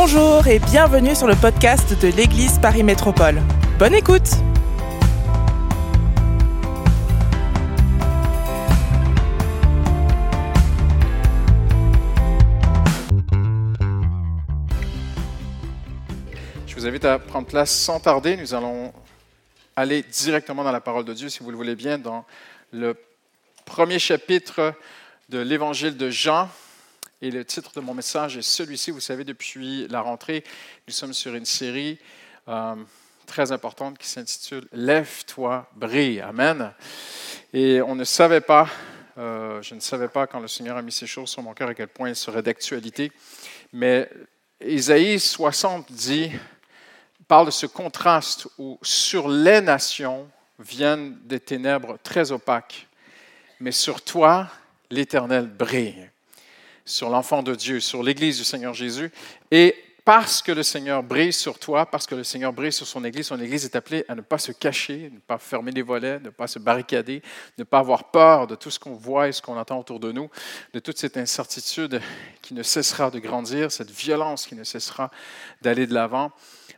Bonjour et bienvenue sur le podcast de l'Église Paris Métropole. Bonne écoute Je vous invite à prendre place sans tarder. Nous allons aller directement dans la parole de Dieu, si vous le voulez bien, dans le premier chapitre de l'Évangile de Jean. Et le titre de mon message est celui-ci. Vous savez, depuis la rentrée, nous sommes sur une série euh, très importante qui s'intitule Lève-toi, brille. Amen. Et on ne savait pas, euh, je ne savais pas quand le Seigneur a mis ces choses sur mon cœur à quel point elles seraient d'actualité. Mais Isaïe 60 dit, parle de ce contraste où sur les nations viennent des ténèbres très opaques, mais sur toi, l'Éternel brille sur l'enfant de Dieu, sur l'Église du Seigneur Jésus. Et parce que le Seigneur brille sur toi, parce que le Seigneur brille sur son Église, son Église est appelée à ne pas se cacher, ne pas fermer les volets, ne pas se barricader, ne pas avoir peur de tout ce qu'on voit et ce qu'on entend autour de nous, de toute cette incertitude qui ne cessera de grandir, cette violence qui ne cessera d'aller de l'avant.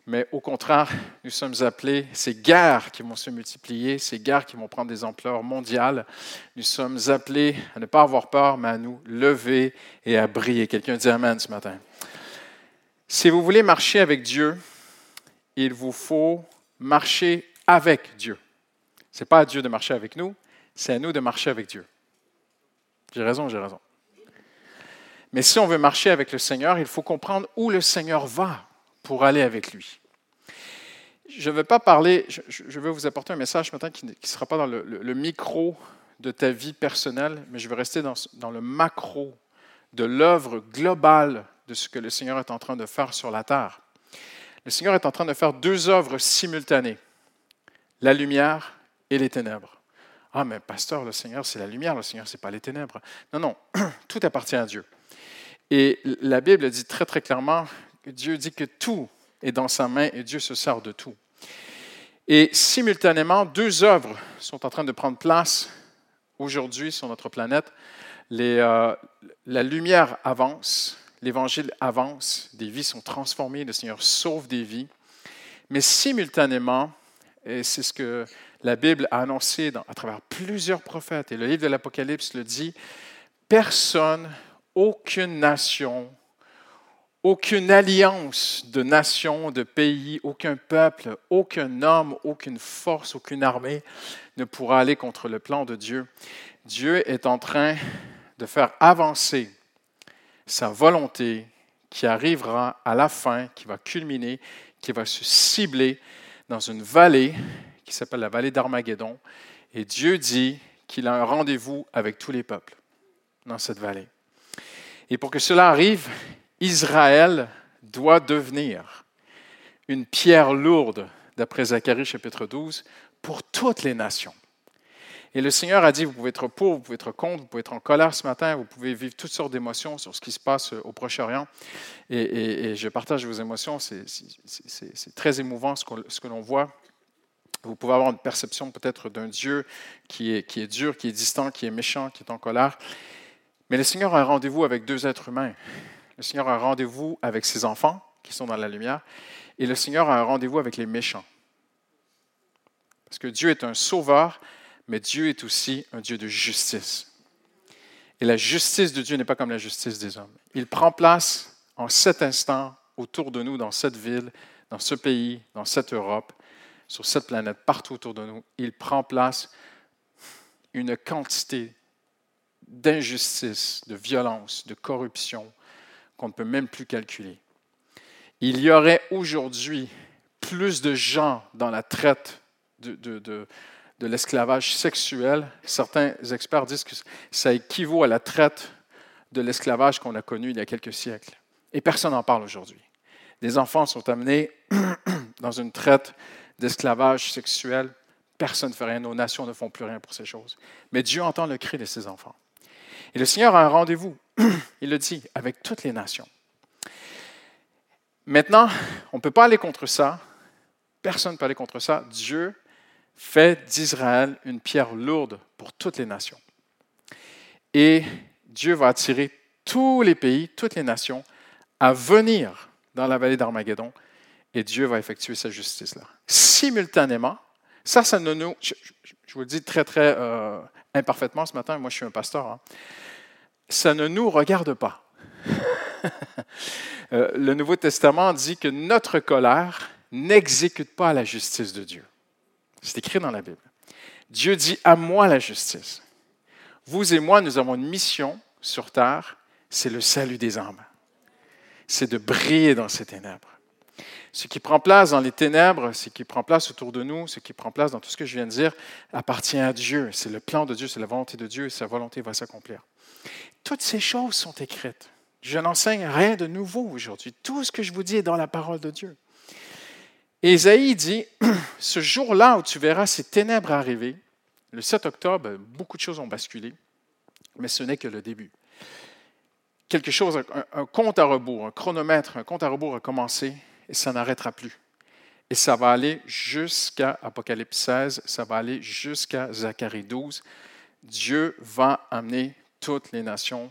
Mais au contraire, nous sommes appelés, ces guerres qui vont se multiplier, ces guerres qui vont prendre des ampleurs mondiales, nous sommes appelés à ne pas avoir peur, mais à nous lever et à briller. Quelqu'un dit Amen ce matin. Si vous voulez marcher avec Dieu, il vous faut marcher avec Dieu. Ce n'est pas à Dieu de marcher avec nous, c'est à nous de marcher avec Dieu. J'ai raison, j'ai raison. Mais si on veut marcher avec le Seigneur, il faut comprendre où le Seigneur va pour aller avec lui. Je ne vais pas parler, je, vais vous apporter un message ce matin qui ne sera pas dans le, micro de ta vie personnelle, mais je vais rester dans, dans le macro de l'œuvre globale de ce que le Seigneur est en train de faire sur la terre. Le Seigneur est en train de faire deux œuvres simultanées, la lumière et les ténèbres. Ah, mais pasteur, le Seigneur, c'est la lumière, le Seigneur, ce n'est pas les ténèbres. Non, non, tout appartient à Dieu. Et la Bible dit très, très clairement Dieu dit que tout est dans sa main et Dieu se sert de tout. Et simultanément, deux œuvres sont en train de prendre place aujourd'hui sur notre planète. Euh, la lumière avance, l'Évangile avance, des vies sont transformées, le Seigneur sauve des vies. Mais simultanément, et c'est ce que la Bible a annoncé à travers plusieurs prophètes, et le livre de l'Apocalypse le dit, personne, aucune nation aucune alliance de nations, de pays, aucun peuple, aucun homme, aucune force, aucune armée ne pourra aller contre le plan de Dieu. Dieu est en train de faire avancer sa volonté qui arrivera à la fin, qui va culminer, qui va se cibler dans une vallée qui s'appelle la vallée d'Armageddon. Et Dieu dit qu'il a un rendez-vous avec tous les peuples dans cette vallée. Et pour que cela arrive, Israël doit devenir une pierre lourde, d'après Zacharie chapitre 12, pour toutes les nations. Et le Seigneur a dit, vous pouvez être pour, vous pouvez être contre, vous pouvez être en colère ce matin, vous pouvez vivre toutes sortes d'émotions sur ce qui se passe au Proche-Orient. Et, je partage vos émotions, c'est très émouvant ce que, l'on voit. Vous pouvez avoir une perception peut-être d'un Dieu qui est, qui est dur, qui est distant, qui est méchant, qui est en colère. Mais le Seigneur a un rendez-vous avec deux êtres humains. Le Seigneur a un rendez-vous avec ses enfants qui sont dans la lumière et le Seigneur a un rendez-vous avec les méchants. Parce que Dieu est un sauveur, mais Dieu est aussi un Dieu de justice. Et la justice de Dieu n'est pas comme la justice des hommes. Il prend place en cet instant autour de nous, dans cette ville, dans ce pays, dans cette Europe, sur cette planète, partout autour de nous. Il prend place une quantité d'injustice, de violence, de corruption, qu'on ne peut même plus calculer. Il y aurait aujourd'hui plus de gens dans la traite de, de, l'esclavage sexuel. Certains experts disent que ça équivaut à la traite de l'esclavage qu'on a connu il y a quelques siècles. Et personne n'en parle aujourd'hui. Des enfants sont amenés dans une traite d'esclavage sexuel. Personne ne fait rien. Nos nations ne font plus rien pour ces choses. Mais Dieu entend le cri de ses enfants. Et le Seigneur a un rendez-vous il le dit, avec toutes les nations. Maintenant, on ne peut pas aller contre ça. Personne ne peut aller contre ça. Dieu fait d'Israël une pierre lourde pour toutes les nations. Et Dieu va attirer tous les pays, toutes les nations, à venir dans la vallée d'Armageddon et Dieu va effectuer sa justice là. Simultanément, ça, ça ne nous. Je, vous le dis très, très euh, imparfaitement ce matin, moi je suis un pasteur. Hein. Ça ne nous regarde pas. Euh, le Nouveau Testament dit que notre colère n'exécute pas la justice de Dieu. C'est écrit dans la Bible. Dieu dit à moi la justice. Vous et moi, nous avons une mission sur terre, c'est le salut des âmes. C'est de briller dans ces ténèbres. Ce qui prend place dans les ténèbres, ce qui prend place autour de nous, ce qui prend place dans tout ce que je viens de dire, appartient à Dieu. C'est le plan de Dieu, c'est la volonté de Dieu et sa volonté va s'accomplir. Toutes ces choses sont écrites. Je n'enseigne rien de nouveau aujourd'hui. Tout ce que je vous dis est dans la parole de Dieu. Et Isaïe dit, ce jour-là où tu verras ces ténèbres arriver, le 7 octobre, beaucoup de choses ont basculé, mais ce n'est que le début. Quelque chose, un, un compte à rebours, un chronomètre, un compte à rebours a commencé et ça n'arrêtera plus. Et ça va aller jusqu'à Apocalypse 16, ça va aller jusqu'à Zacharie 12. Dieu va amener toutes les nations.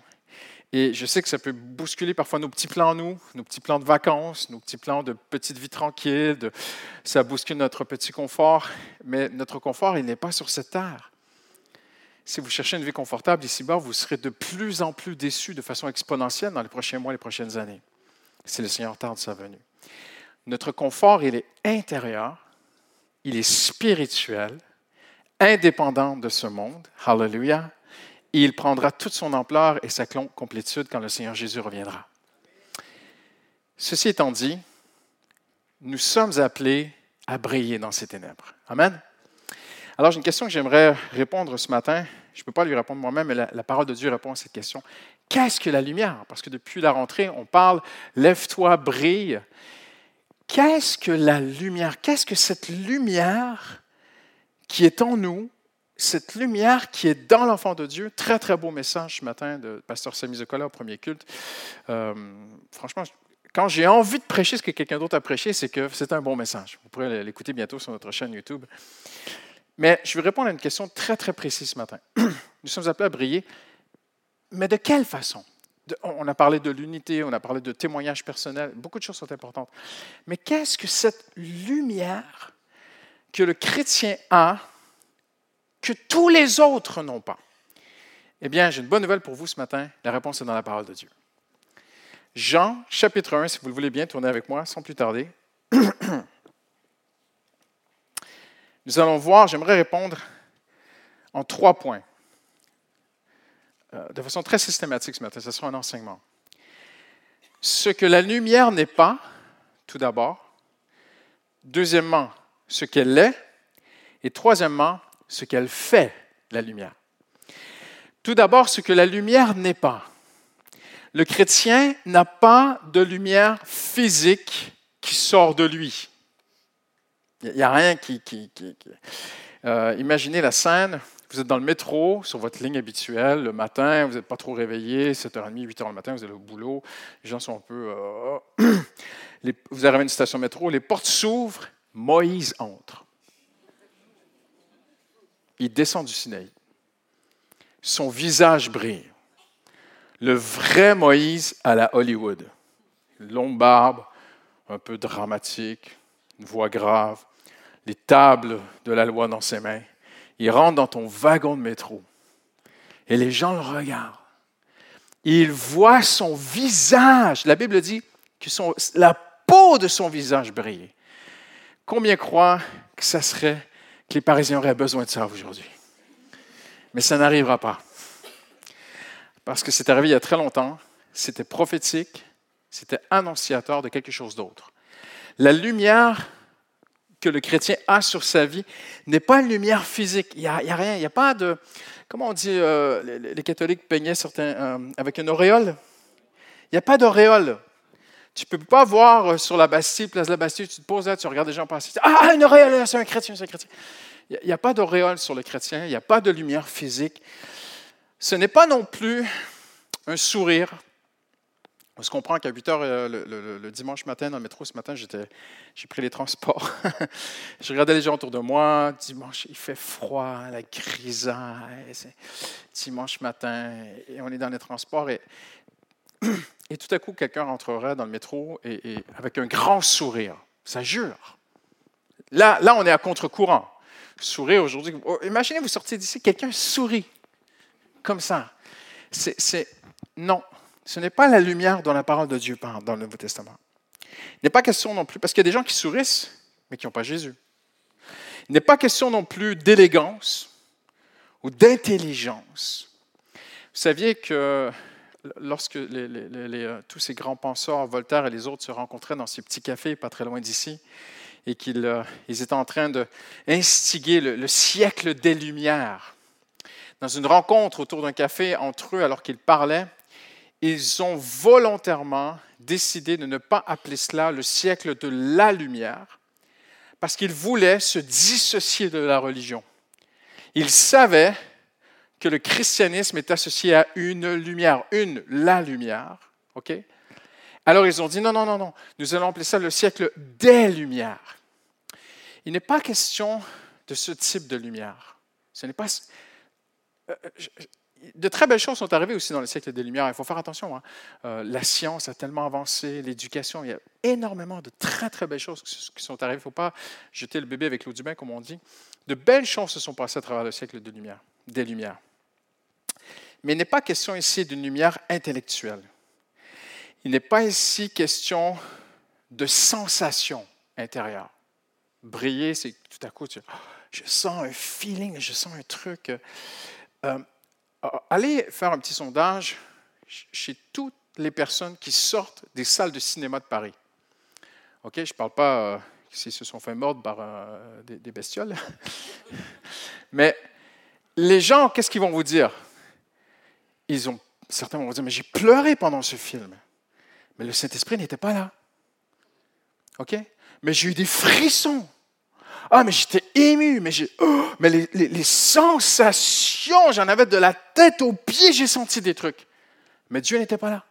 Et je sais que ça peut bousculer parfois nos petits plans, nous, nos petits plans de vacances, nos petits plans de petite vie tranquille, ça bouscule notre petit confort, mais notre confort, il n'est pas sur cette terre. Si vous cherchez une vie confortable ici-bas, vous serez de plus en plus déçus de façon exponentielle dans les prochains mois, les prochaines années, si le Seigneur tarde sa venue. Notre confort, il est intérieur, il est spirituel, indépendant de ce monde. Hallelujah. Et il prendra toute son ampleur et sa complétude quand le Seigneur Jésus reviendra. Ceci étant dit, nous sommes appelés à briller dans ces ténèbres. Amen. Alors, j'ai une question que j'aimerais répondre ce matin. Je ne peux pas lui répondre moi-même, mais la, la, parole de Dieu répond à cette question. Qu'est-ce que la lumière? Parce que depuis la rentrée, on parle Lève-toi, brille. Qu'est-ce que la lumière? Qu'est-ce que cette lumière qui est en nous, cette lumière qui est dans l'enfant de Dieu? Très, très beau message ce matin de Pasteur Samy Zokola au premier culte. Euh, franchement, quand j'ai envie de prêcher ce que quelqu'un d'autre a prêché, c'est que c'est un bon message. Vous pourrez l'écouter bientôt sur notre chaîne YouTube. Mais je vais répondre à une question très, très précise ce matin. Nous sommes appelés à briller, mais de quelle façon? on a parlé de l'unité, on a parlé de témoignage personnel, beaucoup de choses sont importantes. Mais qu'est-ce que cette lumière que le chrétien a, que tous les autres n'ont pas? Eh bien, j'ai une bonne nouvelle pour vous ce matin. La réponse est dans la parole de Dieu. Jean, chapitre 1, si vous le voulez bien, tournez avec moi sans plus tarder. Nous allons voir, j'aimerais répondre en trois points. Euh, de façon très systématique ce matin. Ce sera un enseignement. Ce que la lumière n'est pas, tout d'abord. Deuxièmement, ce qu'elle est. Et troisièmement, ce qu'elle fait, la lumière. Tout d'abord, ce que la lumière n'est pas. Le chrétien n'a pas de lumière physique qui sort de lui. Il n'y a rien qui... Euh, imaginez la scène, vous êtes dans le métro, sur votre ligne habituelle, le matin, vous n'êtes pas trop réveillé, 7h30, 8h le matin, vous êtes au boulot, les gens sont un peu... Euh, vous arrivez à une station métro, les portes s'ouvrent, Moïse entre. Il descend du Sinaï. Son visage brille. Le vrai Moïse à la Hollywood. Longue barbe, un peu dramatique, une voix grave, les tables de la loi dans ses mains il rentre dans ton wagon de métro et les gens le regardent. Il voit son visage. La Bible dit que la peau de son visage brillait. Combien croient que ça serait que les Parisiens auraient besoin de ça aujourd'hui? Mais ça n'arrivera pas. Parce que c'est arrivé il y a très longtemps, c'était prophétique, c'était annonciateur de quelque chose d'autre. La lumière que le chrétien a sur sa vie n'est pas une lumière physique. Il n'y a, rien, il n'y a pas de... Comment on dit, euh, les, catholiques peignaient euh, avec une auréole? Il n'y a pas d'auréole. Tu ne peux pas voir euh, sur la Bastille, place de la Bastille, tu te poses là, tu regardes des gens passer, ah, une auréole, c'est un chrétien, c'est un chrétien. Il n'y a, a pas d'auréole sur le chrétien, il n'y a pas de lumière physique. Ce n'est pas non plus un sourire, on se comprend qu'à 8 heures euh, le, dimanche matin, dans le métro, ce matin, j'ai pris les transports. je regardais les gens autour de moi. Dimanche, il fait froid, la grisaille. Dimanche matin, et on est dans les transports. Et et tout à coup, quelqu'un rentrerait dans le métro et, avec un grand sourire. Ça jure. Là, là on est à contre-courant. Sourire aujourd'hui. Oh, imaginez, vous sortez d'ici, quelqu'un sourit. Comme ça. C'est, non, ce n'est pas la lumière dont la parole de Dieu parle dans le Nouveau Testament. Il n'est pas question non plus, parce qu'il y a des gens qui sourissent, mais qui n'ont pas Jésus. Il n'est pas question non plus d'élégance ou d'intelligence. Vous saviez que lorsque euh, tous ces grands penseurs, Voltaire et les autres, se rencontraient dans ces petits cafés pas très loin d'ici, et qu'ils euh, étaient en train d'instiguer le, le siècle des Lumières, dans une rencontre autour d'un café entre eux alors qu'ils parlaient, ils ont volontairement décidé de ne pas appeler cela le siècle de la lumière, parce qu'ils voulaient se dissocier de la religion. Ils savaient que le christianisme est associé à une lumière, une, la lumière. OK? Alors ils ont dit non, non, non, non, nous allons appeler ça le siècle des lumières. Il n'est pas question de ce type de lumière. Ce n'est pas. Euh, de très belles choses sont arrivées aussi dans le siècle des Lumières. Il faut faire attention. Hein. Euh, la science a tellement avancé, l'éducation, il y a énormément de très, très belles choses qui sont arrivées. Il ne faut pas jeter le bébé avec l'eau du bain, comme on dit. De belles choses se sont passées à travers le siècle des Lumières. Des lumières. Mais il n'est pas question ici d'une lumière intellectuelle. Il n'est pas ici question de sensation intérieure. Briller, c'est tout à coup, tu, oh, je sens un feeling, je sens un truc. Euh, ah, allez faire un petit sondage chez toutes les personnes qui sortent des salles de cinéma de Paris. OK, je ne parle pas euh, s'ils se sont fait mordre par euh, des, bestioles. mais les gens, qu'est-ce qu'ils vont vous dire? Ils ont, certains vont dire, mais j'ai pleuré pendant ce film. Mais le Saint-Esprit n'était pas là. OK? Mais j'ai eu des frissons. Ah, mais j'étais ému, mais, oh, mais les, sensations, j'en avais de la tête aux pieds, j'ai senti des trucs. Mais Dieu n'était pas là.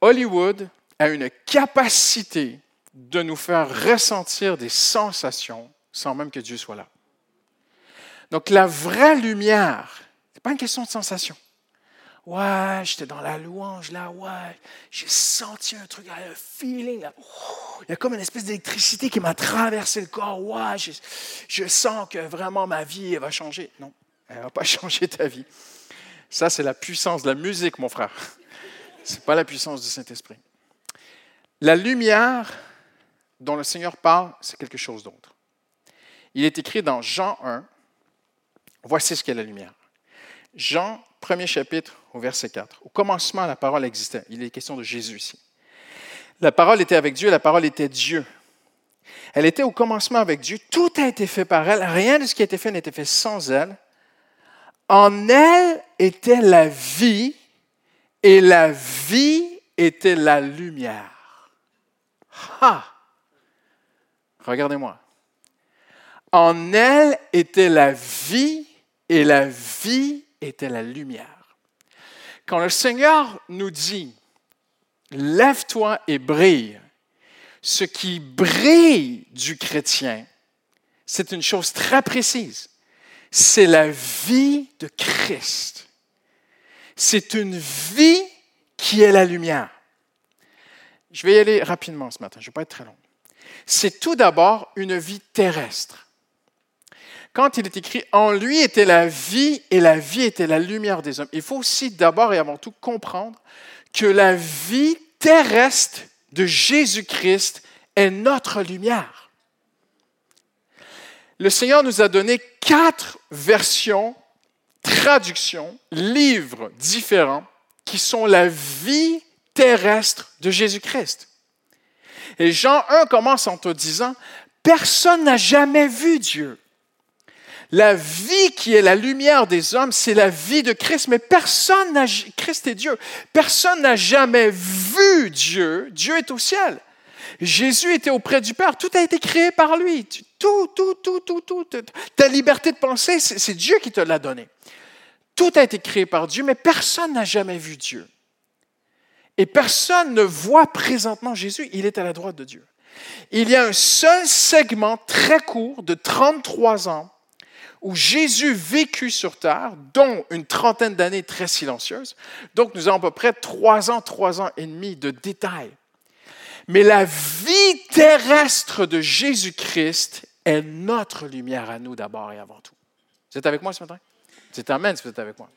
Hollywood a une capacité de nous faire ressentir des sensations sans même que Dieu soit là. Donc la vraie lumière, pas une question de sensation. Ouais, j'étais dans la louange là, ouais, j'ai senti un truc, un feeling il y a comme une espèce d'électricité qui m'a traversé le corps. Ouais, je, je, sens que vraiment ma vie va changer. Non, elle va pas changer ta vie. Ça, c'est la puissance de la musique, mon frère. Ce n'est pas la puissance du Saint-Esprit. La lumière dont le Seigneur parle, c'est quelque chose d'autre. Il est écrit dans Jean 1, voici ce qu'est la lumière. Jean, premier chapitre, au verset 4. Au commencement, la parole existait. Il est question de Jésus ici. La parole était avec Dieu, la parole était Dieu. Elle était au commencement avec Dieu. Tout a été fait par elle. Rien de ce qui a été fait n'était fait sans elle. En elle était la vie et la vie était la lumière. Ha! Regardez-moi. En elle était la vie et la vie était la lumière. Quand le Seigneur nous dit, lève-toi et brille, ce qui brille du chrétien, c'est une chose très précise. C'est la vie de Christ. C'est une vie qui est la lumière. Je vais y aller rapidement ce matin, je ne vais pas être très long. C'est tout d'abord une vie terrestre quand il est écrit En lui était la vie et la vie était la lumière des hommes, il faut aussi d'abord et avant tout comprendre que la vie terrestre de Jésus-Christ est notre lumière. Le Seigneur nous a donné quatre versions, traductions, livres différents qui sont la vie terrestre de Jésus-Christ. Et Jean 1 commence en te disant, personne n'a jamais vu Dieu. La vie qui est la lumière des hommes, c'est la vie de Christ, mais personne n'a, Christ est Dieu, personne n'a jamais vu Dieu, Dieu est au ciel. Jésus était auprès du Père, tout a été créé par lui, tout, tout, tout, tout, tout. Ta liberté de penser, c'est Dieu qui te l'a donné. Tout a été créé par Dieu, mais personne n'a jamais vu Dieu. Et personne ne voit présentement Jésus, il est à la droite de Dieu. Il y a un seul segment très court de 33 ans où Jésus vécut sur terre, dont une trentaine d'années très silencieuses. Donc, nous avons à peu près trois ans, trois ans et demi de détails. Mais la vie terrestre de Jésus-Christ est notre lumière à nous d'abord et avant tout. Vous êtes avec moi ce matin? C'est Amen si vous êtes avec moi.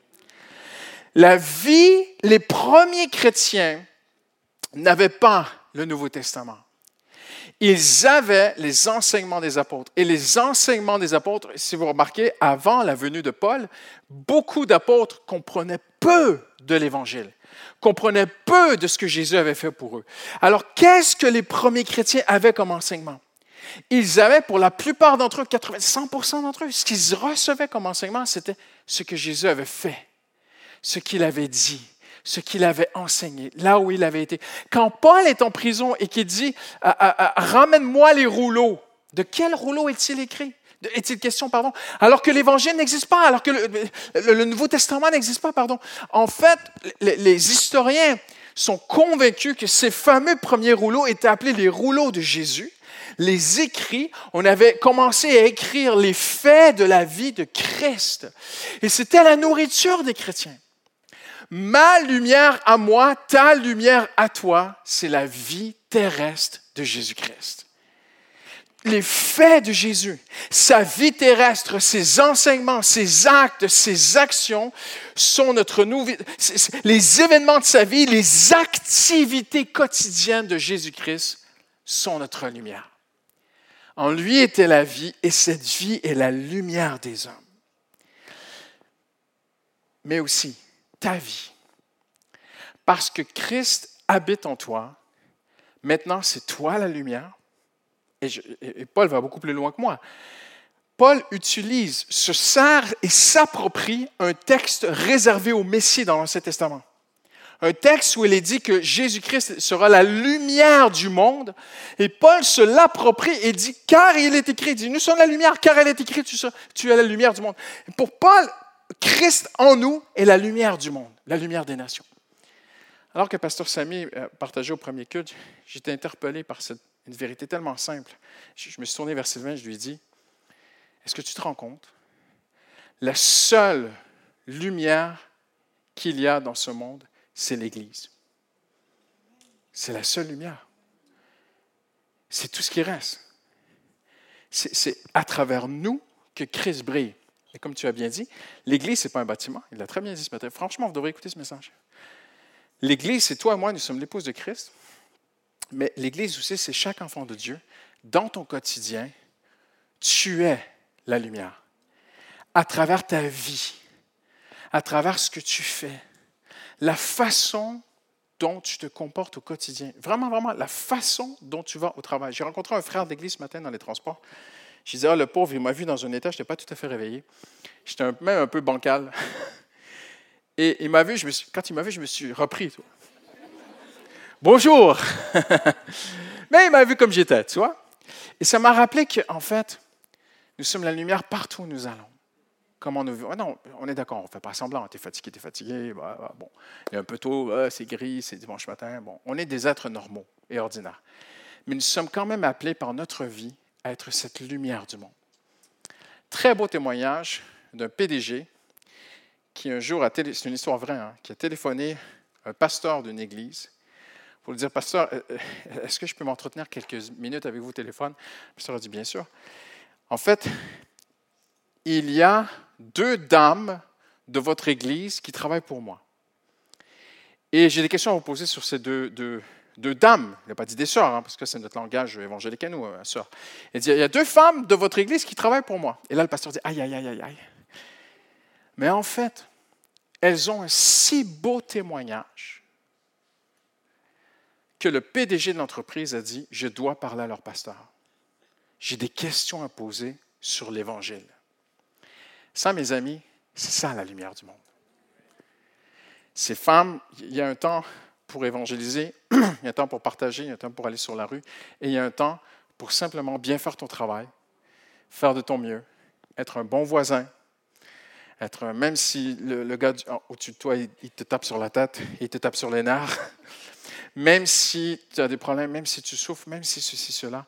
La vie, les premiers chrétiens n'avaient pas le Nouveau Testament. Ils avaient les enseignements des apôtres. Et les enseignements des apôtres, si vous remarquez, avant la venue de Paul, beaucoup d'apôtres comprenaient peu de l'Évangile, comprenaient peu de ce que Jésus avait fait pour eux. Alors, qu'est-ce que les premiers chrétiens avaient comme enseignement? Ils avaient, pour la plupart d'entre eux, 80, 100% d'entre eux, ce qu'ils recevaient comme enseignement, c'était ce que Jésus avait fait, ce qu'il avait dit, ce qu'il avait enseigné, là où il avait été. Quand Paul est en prison et qu'il dit Ramène-moi les rouleaux, de quel rouleau est-il écrit? Est-il question, pardon, alors que l'Évangile n'existe pas, alors que le, Nouveau Testament n'existe pas, pardon. En fait, les, les, historiens sont convaincus que ces fameux premiers rouleaux étaient appelés les rouleaux de Jésus, les écrits, on avait commencé à écrire les faits de la vie de Christ. Et c'était la nourriture des chrétiens. Ma lumière à moi, ta lumière à toi, c'est la vie terrestre de Jésus-Christ. Les faits de Jésus, sa vie terrestre, ses enseignements, ses actes, ses actions sont notre nouvelle. Les événements de sa vie, les activités quotidiennes de Jésus-Christ sont notre lumière. En lui était la vie et cette vie est la lumière des hommes. Mais aussi ta vie. Parce que Christ habite en toi, maintenant c'est toi la lumière. Et, Paul va beaucoup plus loin que moi. Paul utilise, se sert et s'approprie un texte réservé au Messie dans l'Ancien Testament un texte où il est dit que Jésus-Christ sera la lumière du monde. Et Paul se l'approprie et dit, car il est écrit, il dit, nous sommes la lumière, car elle est écrite, tu, tu es la lumière du monde. pour Paul, Christ en nous est la lumière du monde, la lumière des nations. Alors que Pasteur Samy euh, partageait au premier culte, j'étais interpellé par cette, une vérité tellement simple. Je, me suis tourné vers Sylvain, je lui ai dit, est-ce que tu te rends compte? La seule lumière qu'il y a dans ce monde, c'est l'Église. C'est la seule lumière. C'est tout ce qui reste. C'est à travers nous que Christ brille. Et comme tu as bien dit, l'Église, ce n'est pas un bâtiment. Il l'a très bien dit ce matin. Franchement, vous devrez écouter ce message. L'Église, c'est toi et moi, nous sommes l'épouse de Christ. Mais l'Église aussi, c'est chaque enfant de Dieu. Dans ton quotidien, tu es la lumière. À travers ta vie, à travers ce que tu fais, la façon dont tu te comportes au quotidien. Vraiment, vraiment, la façon dont tu vas au travail. J'ai rencontré un frère d'église ce matin dans les transports. Je disais, ah, le pauvre, il m'a vu dans un état, je n'étais pas tout à fait réveillé. J'étais même un peu bancal. Et il m'a vu, quand il m'a vu, je me suis repris. Bonjour! Mais il m'a vu comme j'étais, tu vois? Et ça m'a rappelé qu'en fait, nous sommes la lumière partout où nous allons. Comment on non, on est d'accord, on ne fait pas semblant. Tu es fatigué, tu es fatigué. Bah, bah, bon, il est un peu tôt, c'est gris, c'est dimanche matin. Bon, on est des êtres normaux et ordinaires. Mais nous sommes quand même appelés par notre vie être cette lumière du monde. Très beau témoignage d'un PDG qui un jour a télé... c'est une histoire vraie, hein, qui a téléphoné un pasteur d'une église pour lui dire, pasteur, euh, euh, est-ce que je peux m'entretenir quelques minutes avec vous au téléphone? Le pasteur a dit, bien sûr. En fait, il y a deux dames de votre Église qui travaillent pour moi. Et j'ai des questions à vous poser sur ces deux, dames. Il n'a pas dit des sœurs, hein, parce que c'est notre langage évangélique à nous, euh, sœurs. Il dit, il y a deux femmes de votre Église qui travaillent pour moi. Et là, le pasteur dit, aïe, aïe, aïe, aïe, aïe. Mais en fait, elles ont un si beau témoignage que le PDG de l'entreprise a dit, je dois parler à leur pasteur. J'ai des questions à poser sur l'Évangile. Ça, mes amis, c'est ça la lumière du monde. Ces femmes, il y a un temps pour évangéliser, il y a un temps pour partager, il y a un temps pour aller sur la rue, et il y a un temps pour simplement bien faire ton travail, faire de ton mieux, être un bon voisin, être, même si le, gars au-dessus de toi, il, te tape sur la tête, il te tape sur les nerfs, même si tu as des problèmes, même si tu souffres, même si ceci, cela,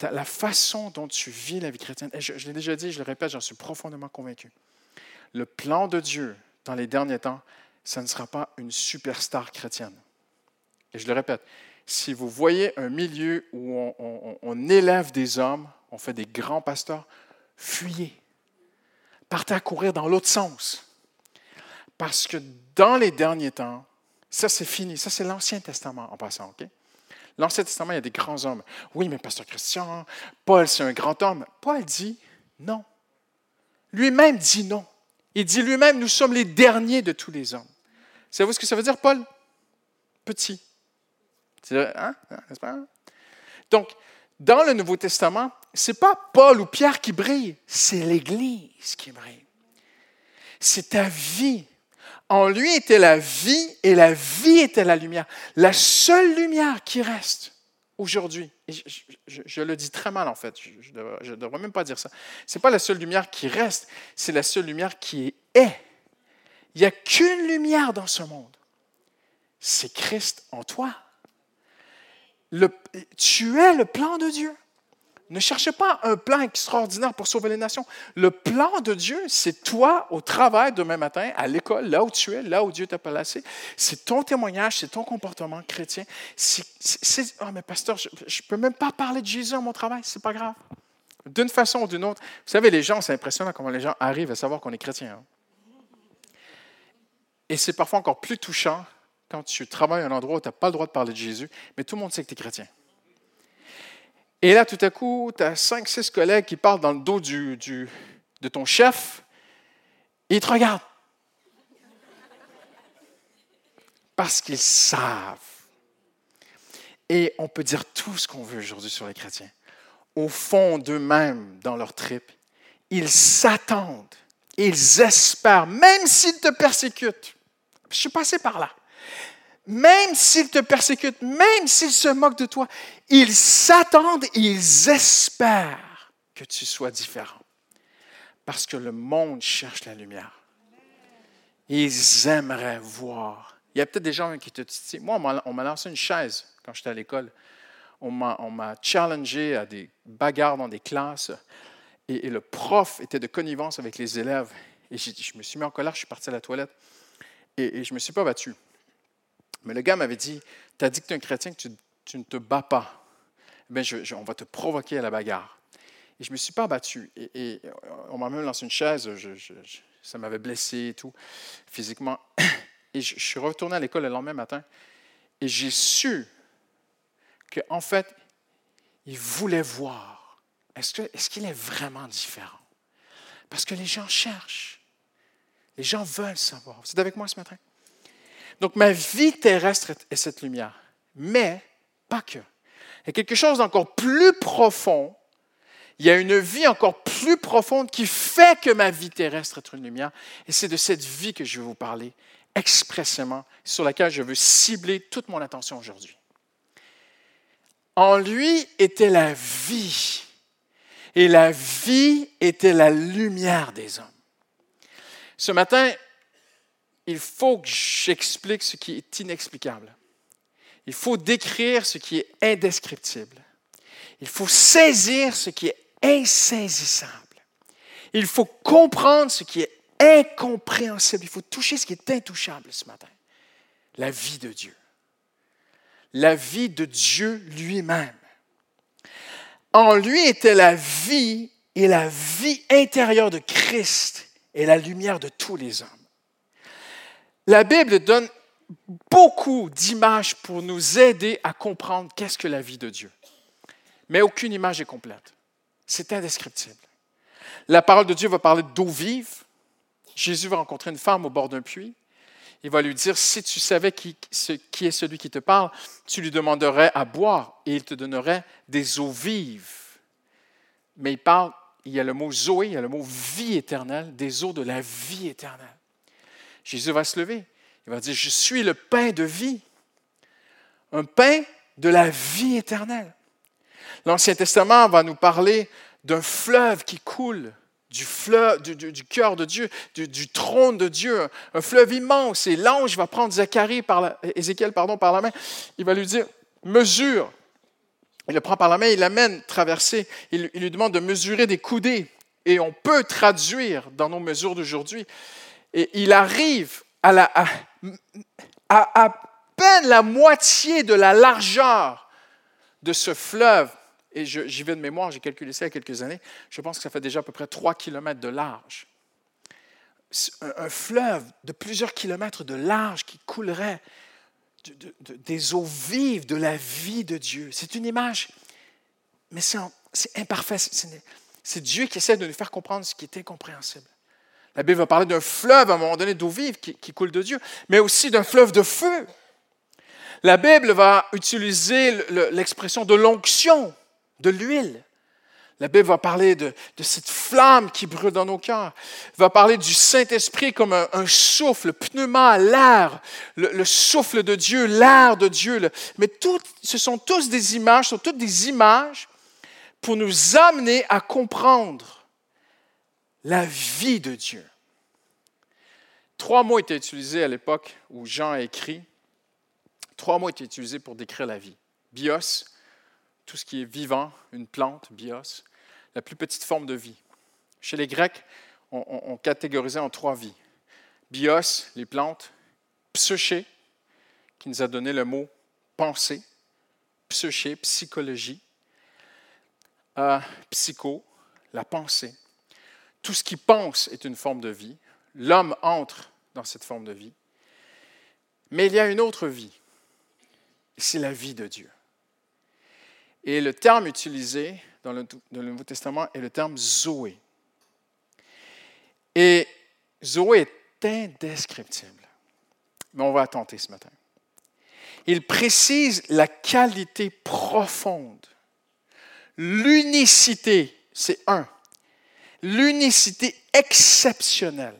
la façon dont tu vis la vie chrétienne, et je l'ai déjà dit, je le répète, j'en suis profondément convaincu. Le plan de Dieu dans les derniers temps, ça ne sera pas une superstar chrétienne. Et je le répète, si vous voyez un milieu où on, élève des hommes, on fait des grands pasteurs, fuyez. Partez à courir dans l'autre sens. Parce que dans les derniers temps, ça c'est fini, ça c'est l'Ancien Testament en passant, OK? L'Ancien Testament, il y a des grands hommes. Oui, mais pasteur Christian, Paul, c'est un grand homme. Paul dit non. Lui-même dit non. Il dit lui-même, nous sommes les derniers de tous les hommes. Savez-vous ce que ça veut dire, Paul? Petit. Hein? Hein, Donc, dans le Nouveau Testament, ce n'est pas Paul ou Pierre qui brille, c'est l'Église qui brille. C'est ta vie. En lui était la vie et la vie était la lumière. La seule lumière qui reste aujourd'hui, je, je, le dis très mal en fait, je ne devrais, même pas dire ça, ce n'est pas la seule lumière qui reste, c'est la seule lumière qui est. Il n'y a qu'une lumière dans ce monde. C'est Christ en toi tu es le plan de Dieu. Ne cherchez pas un plan extraordinaire pour sauver les nations. Le plan de Dieu, c'est toi au travail demain matin, à l'école, là où tu es, là où Dieu t'a placé. C'est ton témoignage, c'est ton comportement chrétien. C'est, oh, mais pasteur, je ne peux même pas parler de Jésus à mon travail, c'est pas grave. D'une façon ou d'une autre. Vous savez, les gens, c'est impressionnant comment les gens arrivent à savoir qu'on est chrétien. Hein. Et c'est parfois encore plus touchant quand tu travailles à un endroit où tu n'as pas le droit de parler de Jésus, mais tout le monde sait que tu es chrétien. Et là, tout à coup, tu as cinq, six collègues qui parlent dans le dos de ton chef ils te regardent. Parce qu'ils savent. Et on peut dire tout ce qu'on veut aujourd'hui sur les chrétiens. Au fond d'eux-mêmes, dans leur trip, ils s'attendent, ils espèrent, même s'ils te persécutent. Je suis passé par là même s'ils te persécutent, même s'ils se moquent de toi, ils s'attendent et ils espèrent que tu sois différent. Parce que le monde cherche la lumière. Ils aimeraient voir. Il y a peut-être des gens qui te disent, moi, on m'a lancé une chaise quand j'étais à l'école. On m'a challengé à des bagarres dans des classes. Et, le prof était de connivence avec les élèves. Et je, me suis mis en colère, je suis parti à la toilette. Et, et je ne me suis pas battu. Mais le gars m'avait dit, tu as dit que tu es un chrétien, que tu, ne te bats pas. Bien, on va te provoquer à la bagarre. Et je ne me suis pas battu. Et, on m'a même lancé une chaise, ça m'avait blessé et tout, physiquement. Et je, suis retourné à l'école le lendemain matin et j'ai su qu'en en fait, il voulait voir. Est-ce qu'il est vraiment différent? Parce que les gens cherchent. Les gens veulent savoir. Vous êtes avec moi ce matin? Donc ma vie terrestre est cette lumière. Mais pas que. Il y a quelque chose d'encore plus profond. Il y a une vie encore plus profonde qui fait que ma vie terrestre est une lumière. Et c'est de cette vie que je vais vous parler expressément, sur laquelle je veux cibler toute mon attention aujourd'hui. En lui était la vie, et la vie était la lumière des hommes. Ce matin, il faut que j'explique ce qui est inexplicable. Il faut décrire ce qui est indescriptible. Il faut saisir ce qui est insaisissable. Il faut comprendre ce qui est incompréhensible. Il faut toucher ce qui est intouchable ce matin. La vie de Dieu. La vie de Dieu lui-même. En lui était la vie et la vie intérieure de Christ et la lumière de tous les hommes. La Bible donne beaucoup d'images pour nous aider à comprendre qu'est-ce que la vie de Dieu. Mais aucune image est complète. C'est indescriptible. La parole de Dieu va parler d'eau vive. Jésus va rencontrer une femme au bord d'un puits. Il va lui dire, si tu savais qui, est celui qui te parle, tu lui demanderais à boire et il te donnerait des eaux vives. Mais il parle, il y a le mot Zoé, il y a le mot vie éternelle, des eaux de la vie éternelle. Jésus va se lever. Il va dire, je suis le pain de vie, un pain de la vie éternelle. L'Ancien Testament va nous parler d'un fleuve qui coule du, cœur de Dieu, du, trône de Dieu, un fleuve immense. Et l'ange va prendre Zacharie par Ézéchiel pardon, par la main. Il va lui dire, mesure, Il le prend par la main, il l'amène traverser, il, lui demande de mesurer des coudées. Et on peut traduire dans nos mesures d'aujourd'hui. Et il arrive à, à, à peine la moitié de la largeur de ce fleuve. Et j'y vais de mémoire, j'ai calculé ça il y a quelques années. Je pense que ça fait déjà à peu près 3 km de large. Un, fleuve de plusieurs kilomètres de large qui coulerait des eaux vives de la vie de Dieu. C'est une image, mais c'est imparfait. C'est Dieu qui essaie de nous faire comprendre ce qui est incompréhensible. La Bible va parler d'un fleuve à un moment donné d'eau vive qui, coule de Dieu, mais aussi d'un fleuve de feu. La Bible va utiliser l'expression de l'onction, de l'huile. La Bible va parler de, cette flamme qui brûle dans nos cœurs. Elle va parler du Saint-Esprit comme un, souffle, pneuma, l'air, le, souffle de Dieu, l'air de Dieu. Mais ce sont tous des images, ce sont toutes des images pour nous amener à comprendre la vie de Dieu. Trois mots étaient utilisés à l'époque où Jean a écrit. Trois mots étaient utilisés pour décrire la vie. Bios, tout ce qui est vivant, une plante, bios la plus petite forme de vie. Chez les Grecs, on, catégorisait en trois vies. Bios, les plantes, psyché, qui nous a donné le mot pensée, psyché, psychologie, euh, psycho, la pensée. Tout ce qui pense est une forme de vie. L'homme entre dans cette forme de vie. Mais il y a une autre vie. C'est la vie de Dieu. Et le terme utilisé dans le, Nouveau Testament est le terme Zoé. Et Zoé est indescriptible. Mais on va tenter ce matin. Il précise la qualité profonde, l'unicité, c'est un, l'unicité exceptionnelle,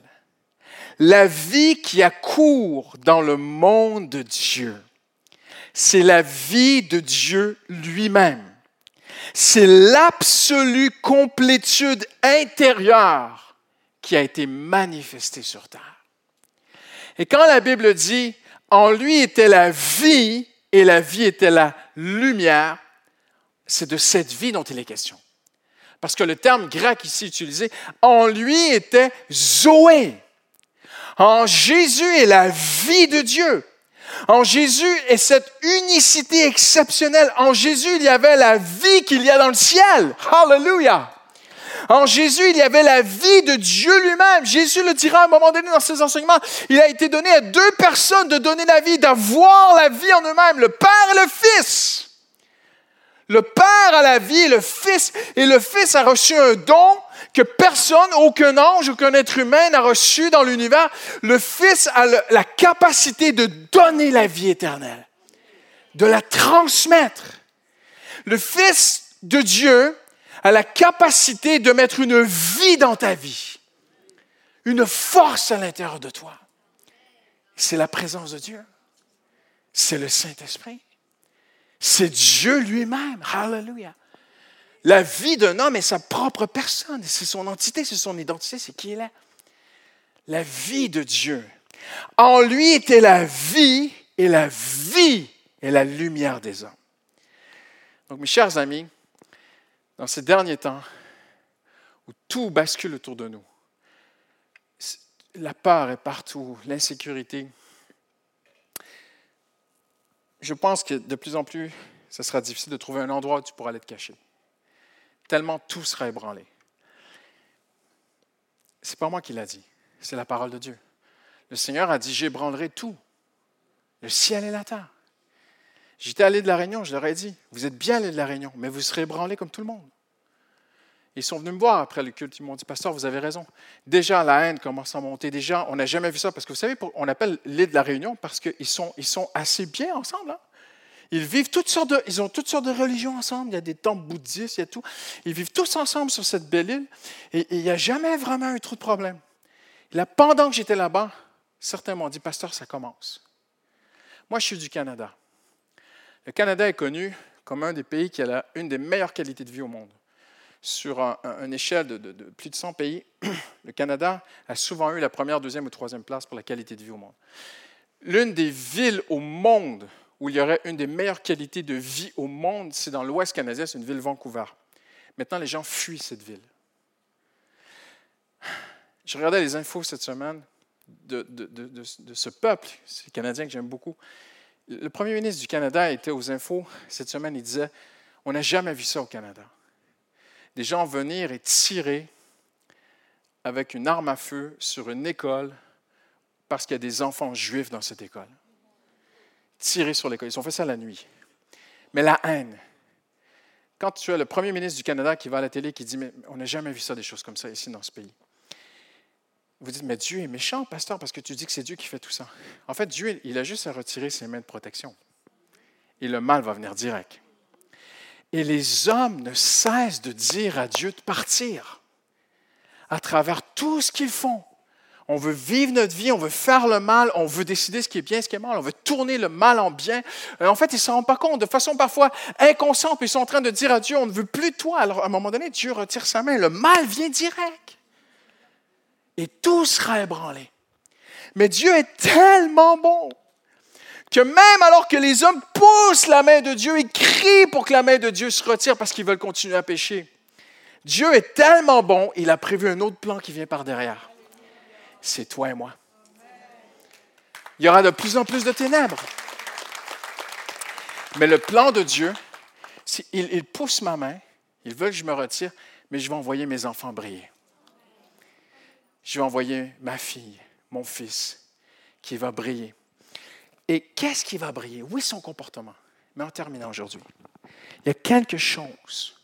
la vie qui a cours dans le monde de Dieu. C'est la vie de Dieu lui-même c'est l'absolue complétude intérieure qui a été manifestée sur terre. Et quand la Bible dit, en lui était la vie et la vie était la lumière, c'est de cette vie dont il est question. Parce que le terme grec ici utilisé, en lui était Zoé. En Jésus est la vie de Dieu. En Jésus est cette unicité exceptionnelle. En Jésus, il y avait la vie qu'il y a dans le ciel. Hallelujah. En Jésus, il y avait la vie de Dieu lui-même. Jésus le dira à un moment donné dans ses enseignements. Il a été donné à deux personnes de donner la vie, d'avoir la vie en eux-mêmes, le Père et le Fils. Le Père a la vie le Fils, et le Fils a reçu un don que personne, aucun ange, aucun être humain n'a reçu dans l'univers. Le Fils a la capacité de donner la vie éternelle, de la transmettre. Le Fils de Dieu a la capacité de mettre une vie dans ta vie, une force à l'intérieur de toi. C'est la présence de Dieu. C'est le Saint-Esprit. C'est Dieu lui-même. Hallelujah. La vie d'un homme est sa propre personne, c'est son entité, c'est son identité, c'est qui il est. La vie de Dieu. En lui était la vie et la vie est la lumière des hommes. Donc mes chers amis, dans ces derniers temps où tout bascule autour de nous, la peur est partout, l'insécurité, je pense que de plus en plus, ce sera difficile de trouver un endroit où tu pourras aller te cacher tellement tout sera ébranlé. C'est pas moi qui l'a dit, c'est la parole de Dieu. Le Seigneur a dit J'ébranlerai tout, le ciel et la terre. J'étais allé de la Réunion, je leur ai dit Vous êtes bien allé de la Réunion, mais vous serez ébranlés comme tout le monde. Ils sont venus me voir après le culte. Ils m'ont dit Pasteur, vous avez raison. Déjà, la haine commence à monter. Déjà, on n'a jamais vu ça. Parce que vous savez, on appelle l'île de la Réunion parce qu'ils sont, assez bien ensemble. Hein? Ils vivent toutes sortes de, ils ont toutes sortes de religions ensemble. Il y a des temples bouddhistes, il y a tout. Ils vivent tous ensemble sur cette belle île et, il n'y a jamais vraiment eu trop de problèmes. là, pendant que j'étais là-bas, certains m'ont dit, pasteur, ça commence. Moi, je suis du Canada. Le Canada est connu comme un des pays qui a une des meilleures qualités de vie au monde. Sur une échelle de, de, plus de 100 pays, le Canada a souvent eu la première, deuxième ou troisième place pour la qualité de vie au monde. L'une des villes au monde où il y aurait une des meilleures qualités de vie au monde, c'est dans l'Ouest canadien, c'est une ville Vancouver. Maintenant, les gens fuient cette ville. Je regardais les infos cette semaine de, ce peuple, ces Canadiens que j'aime beaucoup. Le premier ministre du Canada était aux infos cette semaine, il disait, on n'a jamais vu ça au Canada. Des gens venir et tirer avec une arme à feu sur une école parce qu'il y a des enfants juifs dans cette école. Tirer sur l'école. Ils ont fait ça la nuit. Mais la haine. Quand tu as le premier ministre du Canada qui va à la télé et qui dit Mais on n'a jamais vu ça, des choses comme ça ici dans ce pays. Vous dites Mais Dieu est méchant, pasteur, parce que tu dis que c'est Dieu qui fait tout ça. En fait, Dieu, il a juste à retirer ses mains de protection. Et le mal va venir direct. Et les hommes ne cessent de dire à Dieu de partir à travers tout ce qu'ils font. On veut vivre notre vie, on veut faire le mal, on veut décider ce qui est bien, ce qui est mal, on veut tourner le mal en bien. Euh, en fait, ils ne s'en rendent pas compte. De façon parfois inconsciente, ils sont en train de dire à Dieu, on ne veut plus de toi. Alors, à un moment donné, Dieu retire sa main. Le mal vient direct. Et tout sera ébranlé. Mais Dieu est tellement bon que même alors que les hommes poussent la main de Dieu, ils crient pour que la main de Dieu se retire parce qu'ils veulent continuer à pécher. Dieu est tellement bon, il a prévu un autre plan qui vient par derrière. C'est toi et moi. Il y aura de plus en plus de ténèbres. Mais le plan de Dieu, il, il pousse ma main, il veut que je me retire, mais je vais envoyer mes enfants briller. Je vais envoyer ma fille, mon fils, qui va briller. Et qu'est-ce qui va briller? Oui, son comportement. Mais en terminant aujourd'hui, il y a quelque chose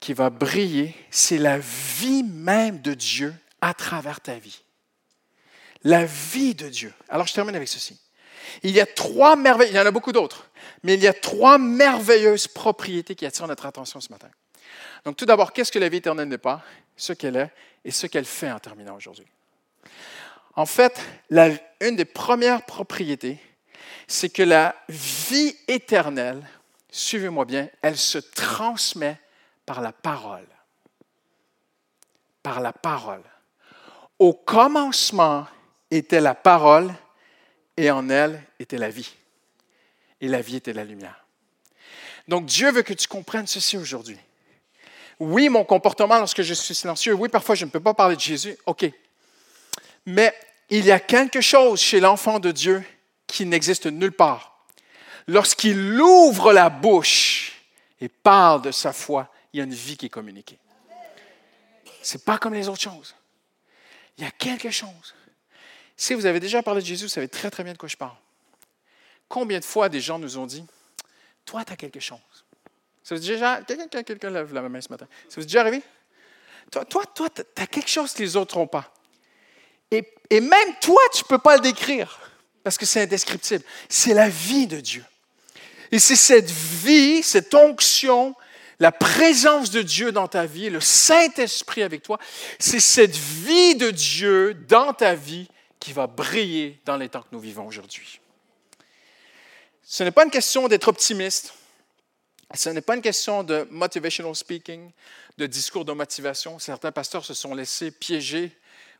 qui va briller, c'est la vie même de Dieu à travers ta vie. La vie de Dieu. Alors je termine avec ceci. Il y a trois merveilleuses, il y en a beaucoup d'autres, mais il y a trois merveilleuses propriétés qui attirent notre attention ce matin. Donc tout d'abord, qu'est-ce que la vie éternelle n'est pas, ce qu'elle est et ce qu'elle fait en terminant aujourd'hui. En fait, une des premières propriétés, c'est que la vie éternelle, suivez-moi bien, elle se transmet par la parole. Par la parole. Au commencement était la parole et en elle était la vie. Et la vie était la lumière. Donc Dieu veut que tu comprennes ceci aujourd'hui. Oui, mon comportement lorsque je suis silencieux, oui, parfois je ne peux pas parler de Jésus, OK. Mais il y a quelque chose chez l'enfant de Dieu qui n'existe nulle part. Lorsqu'il ouvre la bouche et parle de sa foi, il y a une vie qui est communiquée. Ce n'est pas comme les autres choses. Il y a quelque chose. Si vous avez déjà parlé de Jésus, vous savez très très bien de quoi je parle. Combien de fois des gens nous ont dit Toi, tu as quelque chose. Ça vous déjà. Quelqu'un quelqu'un lève la main ce matin. Ça vous est déjà arrivé? Toi, toi, toi tu as quelque chose que les autres n'ont pas. Et, même toi, tu ne peux pas le décrire parce que c'est indescriptible. C'est la vie de Dieu. Et c'est cette vie, cette onction, la présence de Dieu dans ta vie, le Saint-Esprit avec toi, c'est cette vie de Dieu dans ta vie qui va briller dans les temps que nous vivons aujourd'hui. Ce n'est pas une question d'être optimiste. Ce n'est pas une question de motivational speaking, de discours de motivation. Certains pasteurs se sont laissés piéger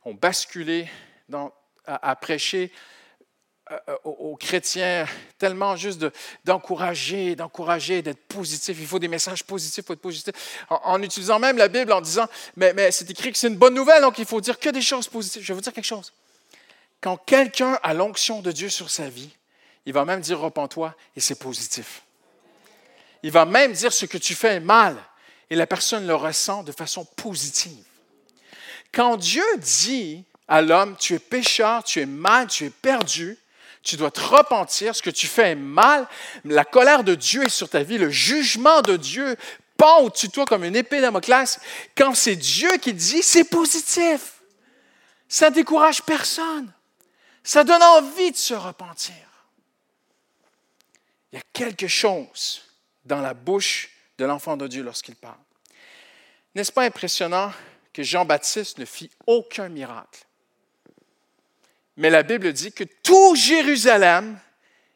ont basculé à, prêcher euh, euh, aux, chrétiens tellement juste d'encourager, d'encourager, d'être positif. Il faut des messages positifs, il faut être positif. En, utilisant même la Bible en disant, mais, mais c'est écrit que c'est une bonne nouvelle, donc il faut dire que des choses positives. Je vais vous dire quelque chose. Quand quelqu'un a l'onction de Dieu sur sa vie, il va même dire repens-toi et c'est positif. Il va même dire ce que tu fais est mal et la personne le ressent de façon positive. Quand Dieu dit à l'homme, tu es pécheur, tu es mal, tu es perdu, tu dois te repentir, ce que tu fais est mal, la colère de Dieu est sur ta vie, le jugement de Dieu pend au-dessus de toi comme une épée Damoclès? Quand c'est Dieu qui dit, c'est positif. Ça ne décourage personne. Ça donne envie de se repentir. Il y a quelque chose dans la bouche de l'enfant de Dieu lorsqu'il parle. N'est-ce pas impressionnant? Que Jean-Baptiste ne fit aucun miracle. Mais la Bible dit que tout Jérusalem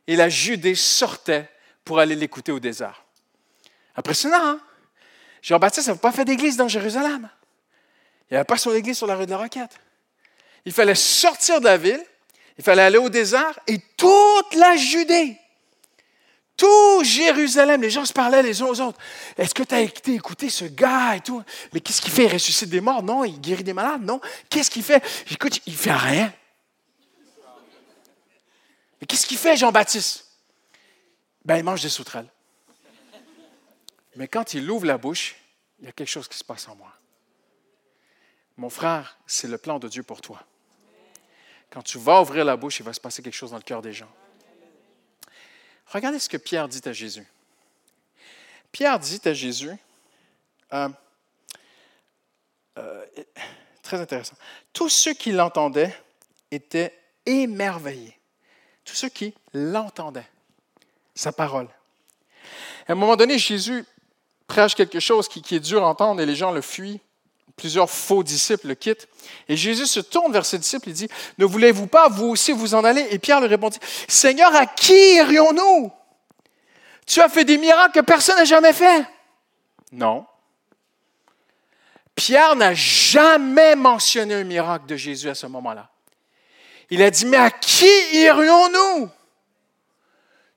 et la Judée sortaient pour aller l'écouter au désert. Impressionnant, hein? Jean-Baptiste n'avait pas fait d'église dans Jérusalem. Il n'avait pas son église sur la rue de la Roquette. Il fallait sortir de la ville, il fallait aller au désert et toute la Judée tout Jérusalem, les gens se parlaient les uns aux autres. Est-ce que tu as été écouter ce gars et tout? Mais qu'est-ce qu'il fait? Il ressuscite des morts? Non. Il guérit des malades? Non. Qu'est-ce qu'il fait? Écoute, il fait rien. Mais qu'est-ce qu'il fait, Jean-Baptiste? Ben, il mange des sauterelles. Mais quand il ouvre la bouche, il y a quelque chose qui se passe en moi. Mon frère, c'est le plan de Dieu pour toi. Quand tu vas ouvrir la bouche, il va se passer quelque chose dans le cœur des gens. Regardez ce que Pierre dit à Jésus. Pierre dit à Jésus, euh, euh, très intéressant, tous ceux qui l'entendaient étaient émerveillés. Tous ceux qui l'entendaient, sa parole. À un moment donné, Jésus prêche quelque chose qui, qui est dur à entendre et les gens le fuient plusieurs faux disciples le quittent. Et Jésus se tourne vers ses disciples et dit, ne voulez-vous pas vous aussi vous en aller? Et Pierre lui répondit, Seigneur, à qui irions-nous? Tu as fait des miracles que personne n'a jamais fait. Non. Pierre n'a jamais mentionné un miracle de Jésus à ce moment-là. Il a dit, mais à qui irions-nous?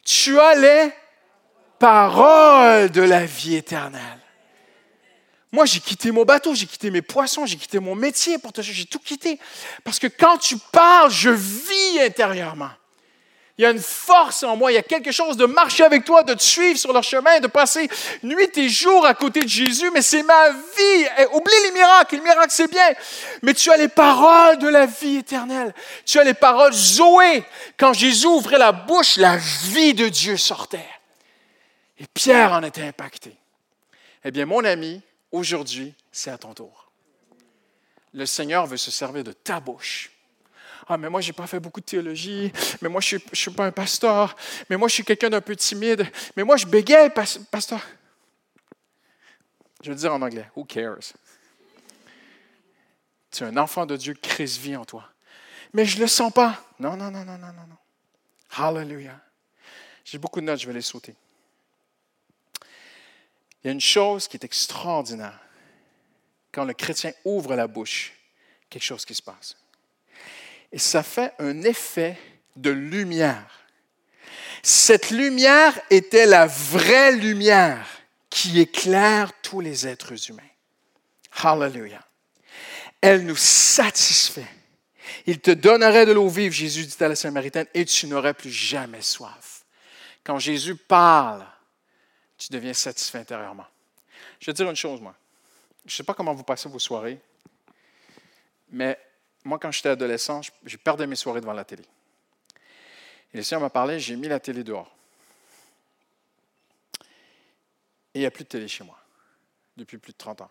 Tu as les paroles de la vie éternelle. Moi, j'ai quitté mon bateau, j'ai quitté mes poissons, j'ai quitté mon métier pour te j'ai tout quitté. Parce que quand tu parles, je vis intérieurement. Il y a une force en moi, il y a quelque chose de marcher avec toi, de te suivre sur leur chemin, de passer nuit et jour à côté de Jésus, mais c'est ma vie. Oublie les miracles, les miracles c'est bien, mais tu as les paroles de la vie éternelle. Tu as les paroles Zoé. Quand Jésus ouvrait la bouche, la vie de Dieu sortait. Et Pierre en était impacté. Eh bien, mon ami, Aujourd'hui, c'est à ton tour. Le Seigneur veut se servir de ta bouche. Ah, mais moi, je n'ai pas fait beaucoup de théologie. Mais moi, je ne suis, pas un pasteur. Mais moi, je suis quelqu'un d'un peu timide. Mais moi, je bégaye, pasteur. Je veux dire en anglais, who cares? Tu es un enfant de Dieu, Christ vit en toi. Mais je ne le sens pas. Non, non, non, non, non, non, non. Hallelujah. J'ai beaucoup de notes, je vais les sauter. Il y a une chose qui est extraordinaire. Quand le chrétien ouvre la bouche, quelque chose qui se passe. Et ça fait un effet de lumière. Cette lumière était la vraie lumière qui éclaire tous les êtres humains. Hallelujah. Elle nous satisfait. Il te donnerait de l'eau vive, Jésus dit à la Samaritaine, et tu n'aurais plus jamais soif. Quand Jésus parle, tu deviens satisfait intérieurement. Je vais te dire une chose, moi. Je ne sais pas comment vous passez vos soirées, mais moi, quand j'étais adolescent, je perdais mes soirées devant la télé. Et le Seigneur m'a parlé, j'ai mis la télé dehors. Et il n'y a plus de télé chez moi, depuis plus de 30 ans.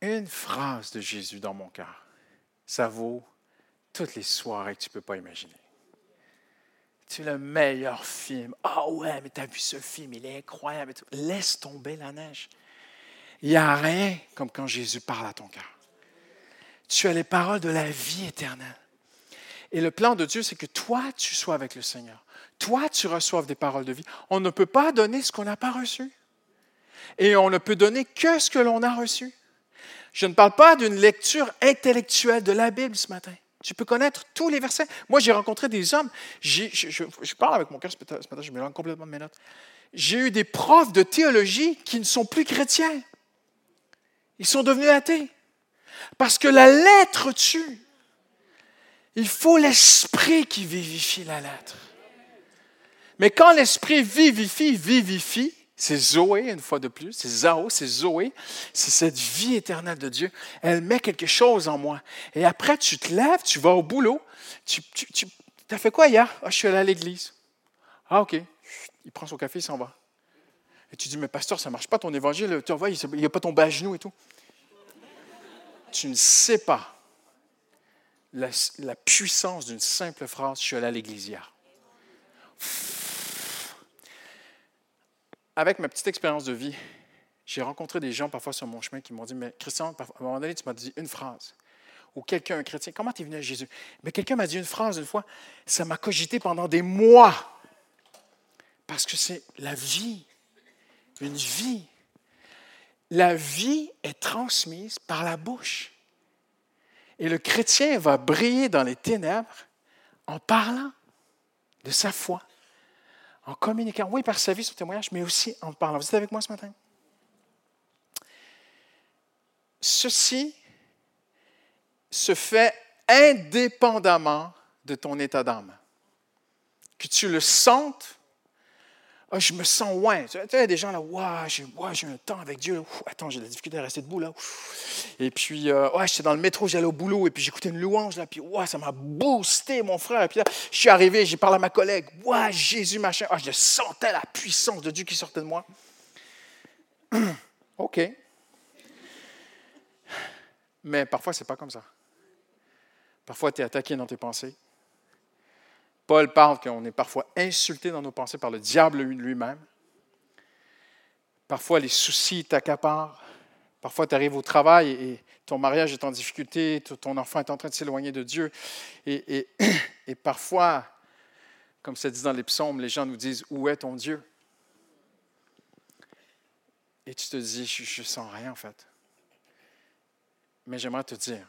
Une phrase de Jésus dans mon cœur, ça vaut toutes les soirées que tu ne peux pas imaginer. C'est le meilleur film. Ah ouais, mais tu as vu ce film, il est incroyable. Laisse tomber la neige. Il n'y a rien comme quand Jésus parle à ton cœur. Tu as les paroles de la vie éternelle. Et le plan de Dieu, c'est que toi, tu sois avec le Seigneur. Toi, tu reçoives des paroles de vie. On ne peut pas donner ce qu'on n'a pas reçu. Et on ne peut donner que ce que l'on a reçu. Je ne parle pas d'une lecture intellectuelle de la Bible ce matin. Tu peux connaître tous les versets. Moi, j'ai rencontré des hommes, je, parle avec mon cœur ce matin, je me complètement de mes notes. J'ai eu des profs de théologie qui ne sont plus chrétiens. Ils sont devenus athées. Parce que la lettre tue. Il faut l'esprit qui vivifie la lettre. Mais quand l'esprit vivifie, vivifie, c'est Zoé, une fois de plus. C'est Zao, c'est Zoé. C'est cette vie éternelle de Dieu. Elle met quelque chose en moi. Et après, tu te lèves, tu vas au boulot. Tu, as fait quoi hier? Ah, je suis allé à l'église. Ah, OK. Il prend son café, il s'en va. Et tu dis, mais pasteur, ça ne marche pas ton évangile. Tu vois, il n'y a pas ton bas à genoux et tout. Tu ne sais pas la, la puissance d'une simple phrase, je suis allé à l'église hier avec ma petite expérience de vie, j'ai rencontré des gens parfois sur mon chemin qui m'ont dit, mais Christian, à un moment donné, tu m'as dit une phrase. Ou quelqu'un, un chrétien, comment tu es venu à Jésus? Mais quelqu'un m'a dit une phrase une fois, ça m'a cogité pendant des mois. Parce que c'est la vie, une vie. La vie est transmise par la bouche. Et le chrétien va briller dans les ténèbres en parlant de sa foi, en communiquant, oui, par sa vie, son témoignage, mais aussi en parlant. Vous êtes avec moi ce matin? Ceci se fait indépendamment de ton état d'âme. Que tu le sentes, ah, je me sens loin. Tu sais, des gens là, ouais, j'ai un temps avec Dieu. attends, j'ai de la difficulté à rester debout là. Et puis, euh, ouais, j'étais dans le métro, j'allais au boulot, et puis j'écoutais une louange là, puis ouais, ça m'a boosté, mon frère. Et puis là, je suis arrivé, j'ai parlé à ma collègue. Ouais, Jésus, machin. Ah, je sentais la puissance de Dieu qui sortait de moi. OK. Mais parfois, ce n'est pas comme ça. Parfois, tu es attaqué dans tes pensées. Paul parle qu'on est parfois insulté dans nos pensées par le diable lui-même. Parfois, les soucis t'accaparent. Parfois, tu arrives au travail et ton mariage est en difficulté, ton enfant est en train de s'éloigner de Dieu. Et, parfois, comme ça dit dans les psaumes, les gens nous disent Où est ton Dieu? Et tu te dis Je ne sens rien en fait. Mais j'aimerais te dire,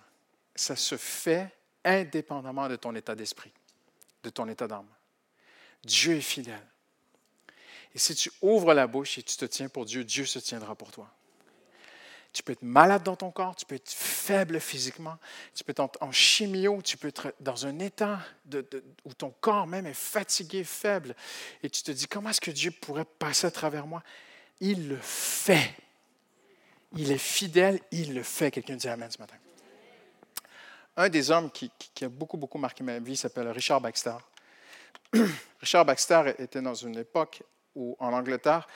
ça se fait indépendamment de ton état d'esprit, de ton état d'âme. Dieu est fidèle. Et si tu ouvres la bouche et tu te tiens pour Dieu, Dieu se tiendra pour toi. Tu peux être malade dans ton corps, tu peux être faible physiquement, tu peux être en, chimio, tu peux être dans un état où ton corps même est fatigué, faible, et tu te dis, comment est-ce que Dieu pourrait passer à travers moi? Il le fait. Il est fidèle, il le fait. Quelqu'un dit Amen ce matin. Un des hommes qui, a beaucoup, beaucoup marqué ma vie s'appelle Richard Baxter. Richard Baxter était dans une époque où, en Angleterre,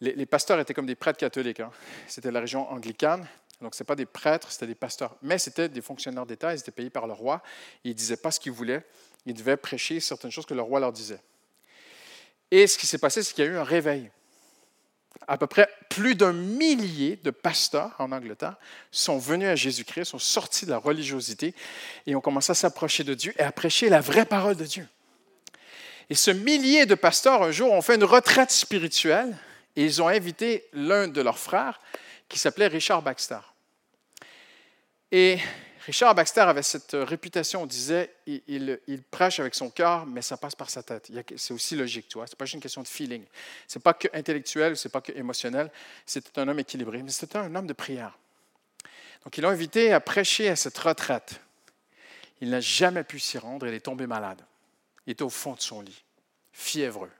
les, pasteurs étaient comme des prêtres catholiques. Hein. C'était la région anglicane. Donc, ce pas des prêtres, c'était des pasteurs. Mais c'était des fonctionnaires d'État. Ils étaient payés par le roi. Ils ne disaient pas ce qu'ils voulaient. Ils devaient prêcher certaines choses que le roi leur disait. Et ce qui s'est passé, c'est qu'il y a eu un réveil à peu près plus d'un millier de pasteurs en Angleterre sont venus à Jésus-Christ, sont sortis de la religiosité et ont commencé à s'approcher de Dieu et à prêcher la vraie parole de Dieu. Et ce millier de pasteurs, un jour, ont fait une retraite spirituelle et ils ont invité l'un de leurs frères qui s'appelait Richard Baxter. Et Richard Baxter avait cette réputation, on disait, il, prêche avec son cœur, mais ça passe par sa tête. C'est aussi logique, tu vois. Ce n'est pas juste une question de feeling. Ce n'est pas que intellectuel, ce n'est pas que émotionnel. C'était un homme équilibré, mais c'était un homme de prière. Donc, ils l'ont invité à prêcher à cette retraite. Il n'a jamais pu s'y rendre, il est tombé malade. Il était au fond de son lit, fiévreux.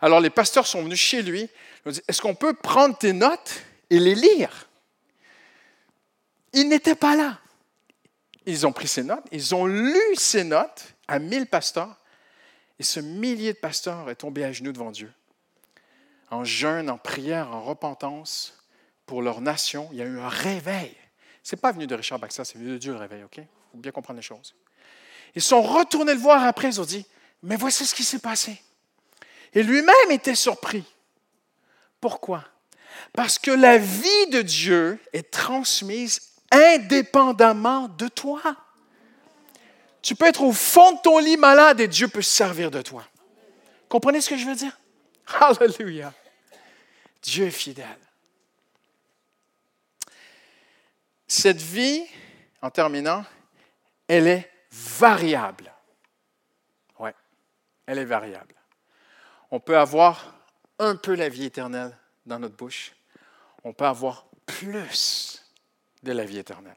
Alors, les pasteurs sont venus chez lui. Ils ont dit Est-ce qu'on peut prendre tes notes et les lire? Il n'était pas là. Ils ont pris ces notes, ils ont lu ces notes à mille pasteurs, et ce millier de pasteurs est tombé à genoux devant Dieu. En jeûne, en prière, en repentance pour leur nation, il y a eu un réveil. Ce n'est pas venu de Richard Baxter, c'est venu de Dieu le réveil, OK? Il faut bien comprendre les choses. Ils sont retournés le voir après, ils ont dit, mais voici ce qui s'est passé. Et lui-même était surpris. Pourquoi? Parce que la vie de Dieu est transmise indépendamment de toi. Tu peux être au fond de ton lit malade et Dieu peut se servir de toi. Comprenez ce que je veux dire? Alléluia. Dieu est fidèle. Cette vie, en terminant, elle est variable. Oui, elle est variable. On peut avoir un peu la vie éternelle dans notre bouche. On peut avoir plus de la vie éternelle.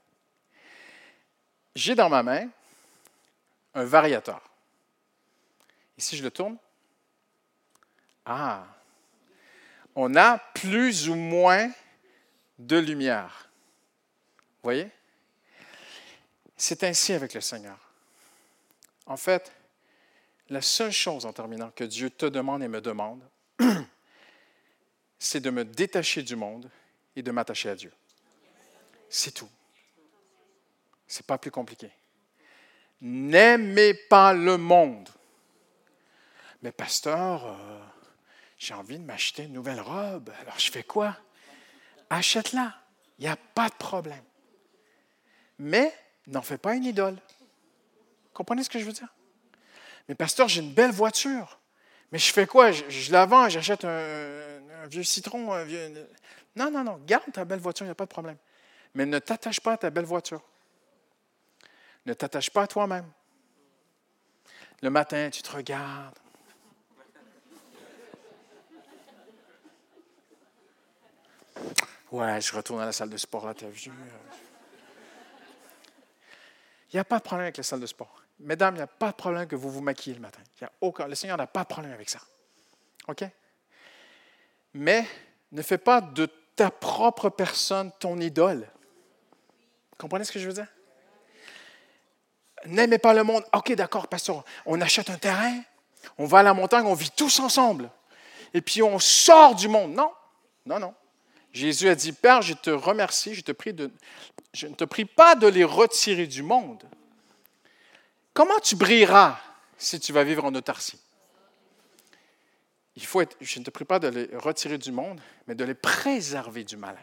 J'ai dans ma main un variateur. Et si je le tourne, ah, on a plus ou moins de lumière. Vous voyez? C'est ainsi avec le Seigneur. En fait, la seule chose en terminant que Dieu te demande et me demande, c'est de me détacher du monde et de m'attacher à Dieu. C'est tout. C'est pas plus compliqué. N'aimez pas le monde. Mais pasteur, euh, j'ai envie de m'acheter une nouvelle robe. Alors je fais quoi? Achète-la. Il n'y a pas de problème. Mais n'en fais pas une idole. Comprenez ce que je veux dire? Mais pasteur, j'ai une belle voiture. Mais je fais quoi? Je, la vends, j'achète un, vieux citron. Un vieux... Non, non, non. Garde ta belle voiture, il n'y a pas de problème. Mais ne t'attache pas à ta belle voiture. Ne t'attache pas à toi-même. Le matin, tu te regardes. Ouais, je retourne à la salle de sport, là, t'as vu. Il n'y a pas de problème avec la salle de sport. Mesdames, il n'y a pas de problème que vous vous maquillez le matin. Y a aucun... Le Seigneur n'a pas de problème avec ça. OK? Mais ne fais pas de ta propre personne ton idole. Comprenez ce que je veux dire? N'aimez pas le monde. OK, d'accord, pasteur. On achète un terrain, on va à la montagne, on vit tous ensemble. Et puis on sort du monde. Non, non, non. Jésus a dit, Père, je te remercie, je, te prie de, je ne te prie pas de les retirer du monde. Comment tu brilleras si tu vas vivre en autarcie? Il faut être, je ne te prie pas de les retirer du monde, mais de les préserver du malin.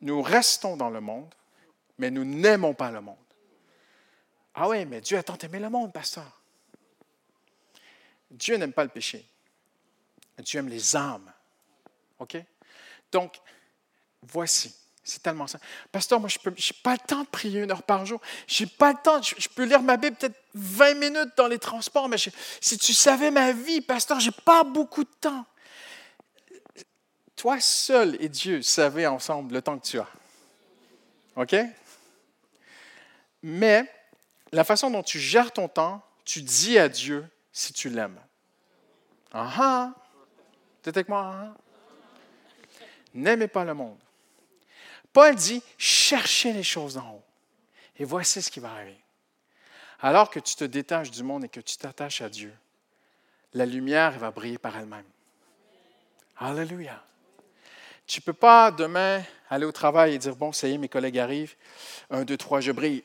Nous restons dans le monde, mais nous n'aimons pas le monde. Ah oui, mais Dieu a tant aimé le monde, pasteur. Dieu n'aime pas le péché. Dieu aime les âmes. OK? Donc, voici. C'est tellement ça. Pasteur, moi, je n'ai pas le temps de prier une heure par jour. Je n'ai pas le temps. Je, peux lire ma Bible peut-être 20 minutes dans les transports, mais si tu savais ma vie, pasteur, je n'ai pas beaucoup de temps. Toi seul et Dieu savez ensemble le temps que tu as. OK? Mais la façon dont tu gères ton temps, tu dis à Dieu si tu l'aimes. Ah ah! Tu avec moi? Ah, ah. N'aimez pas le monde. Paul dit, cherchez les choses en haut. Et voici ce qui va arriver. Alors que tu te détaches du monde et que tu t'attaches à Dieu, la lumière va briller par elle-même. Alléluia. Tu ne peux pas demain aller au travail et dire, bon, ça y est, mes collègues arrivent. Un, deux, trois, je brille.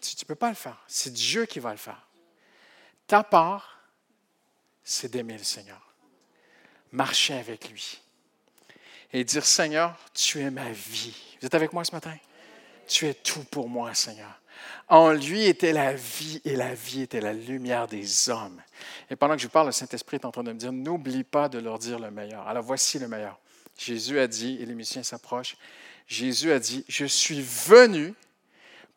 Tu ne peux pas le faire. C'est Dieu qui va le faire. Ta part, c'est d'aimer le Seigneur. Marcher avec lui et dire, Seigneur, tu es ma vie. Vous êtes avec moi ce matin? Tu es tout pour moi, Seigneur. En lui était la vie et la vie était la lumière des hommes. Et pendant que je parle, le Saint-Esprit est en train de me dire, n'oublie pas de leur dire le meilleur. Alors voici le meilleur. Jésus a dit, et les musiciens s'approchent, Jésus a dit, je suis venu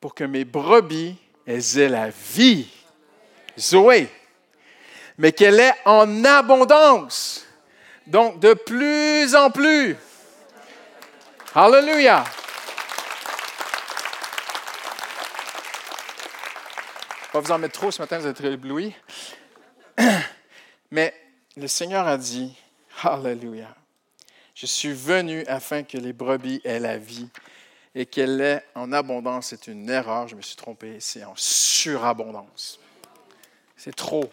pour que mes brebis aient la vie. Zoé. Mais qu'elle est en abondance. Donc, de plus en plus. Alléluia. Pas vous en mettre trop ce matin, vous êtes éblouis. Mais le Seigneur a dit, Alléluia. Je suis venu afin que les brebis aient la vie et qu'elle est en abondance. C'est une erreur, je me suis trompé, c'est en surabondance. C'est trop.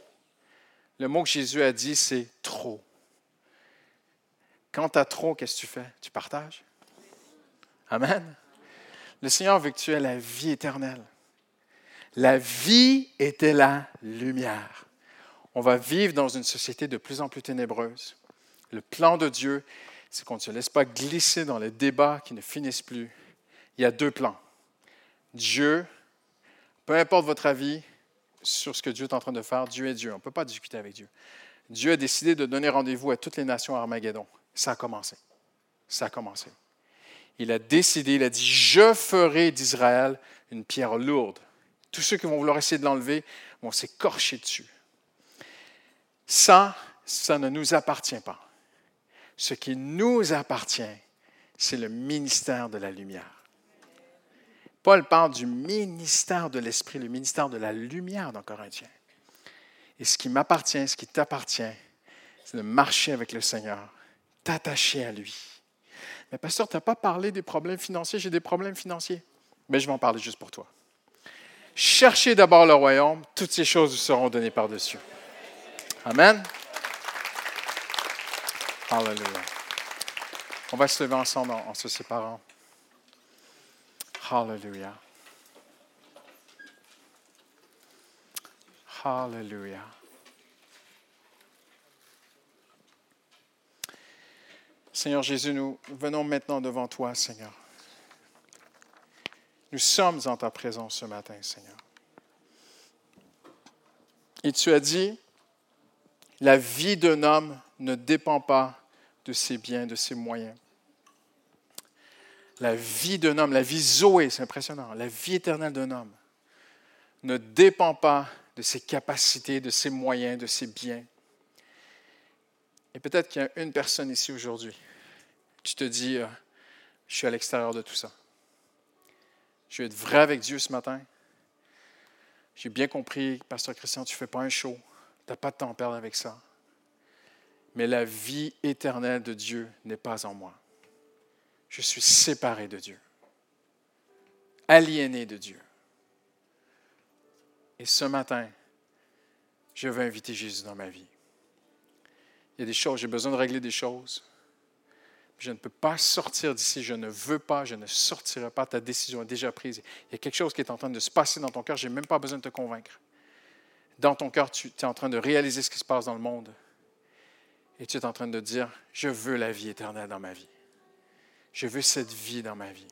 Le mot que Jésus a dit, c'est trop. Quand tu as trop, qu'est-ce que tu fais? Tu partages? Amen. Le Seigneur veut que tu aies la vie éternelle. La vie était la lumière. On va vivre dans une société de plus en plus ténébreuse. Le plan de Dieu, c'est qu'on ne se laisse pas glisser dans les débats qui ne finissent plus. Il y a deux plans. Dieu, peu importe votre avis sur ce que Dieu est en train de faire, Dieu est Dieu. On ne peut pas discuter avec Dieu. Dieu a décidé de donner rendez-vous à toutes les nations à Armageddon. Ça a commencé. Ça a commencé. Il a décidé, il a dit, je ferai d'Israël une pierre lourde. Tous ceux qui vont vouloir essayer de l'enlever vont s'écorcher dessus. Ça, ça ne nous appartient pas. Ce qui nous appartient, c'est le ministère de la lumière. Paul parle du ministère de l'Esprit, le ministère de la lumière dans Corinthiens. Et ce qui m'appartient, ce qui t'appartient, c'est de marcher avec le Seigneur, t'attacher à lui. Mais pasteur, tu n'as pas parlé des problèmes financiers. J'ai des problèmes financiers. Mais je vais en parler juste pour toi. Cherchez d'abord le royaume. Toutes ces choses vous seront données par-dessus. Amen. Alléluia. On va se lever ensemble en, se séparant. Hallelujah. Hallelujah. Seigneur Jésus, nous venons maintenant devant toi, Seigneur. Nous sommes en ta présence ce matin, Seigneur. Et tu as dit, la vie d'un homme ne dépend pas de ses biens, de ses moyens. La vie d'un homme, la vie Zoé, c'est impressionnant, la vie éternelle d'un homme ne dépend pas de ses capacités, de ses moyens, de ses biens. Et peut-être qu'il y a une personne ici aujourd'hui. Tu te dis, euh, je suis à l'extérieur de tout ça. Je vais être vrai avec Dieu ce matin. J'ai bien compris, Pasteur Christian, tu ne fais pas un show. Tu n'as pas de temps à perdre avec ça. Mais la vie éternelle de Dieu n'est pas en moi. Je suis séparé de Dieu, aliéné de Dieu. Et ce matin, je veux inviter Jésus dans ma vie. Il y a des choses, j'ai besoin de régler des choses. Je ne peux pas sortir d'ici, je ne veux pas, je ne sortirai pas, ta décision est déjà prise. Il y a quelque chose qui est en train de se passer dans ton cœur, je n'ai même pas besoin de te convaincre. Dans ton cœur, tu es en train de réaliser ce qui se passe dans le monde. Et tu es en train de dire, je veux la vie éternelle dans ma vie. Je veux cette vie dans ma vie.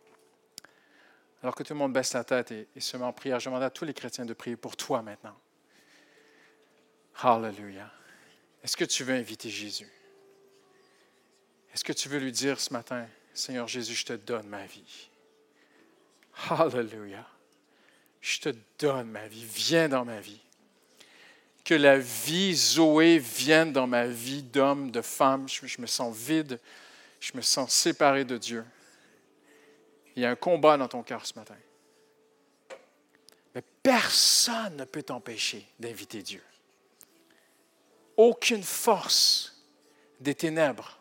Alors que tout le monde baisse la tête et, se met en prière, je demande à tous les chrétiens de prier pour toi maintenant. Hallelujah. Est-ce que tu veux inviter Jésus? Est-ce que tu veux lui dire ce matin, Seigneur Jésus, je te donne ma vie? Hallelujah. Je te donne ma vie. Viens dans ma vie. Que la vie Zoé vienne dans ma vie d'homme, de femme. Je, me sens vide. Je me sens séparé de Dieu. Il y a un combat dans ton cœur ce matin. Mais personne ne peut t'empêcher d'inviter Dieu. Aucune force des ténèbres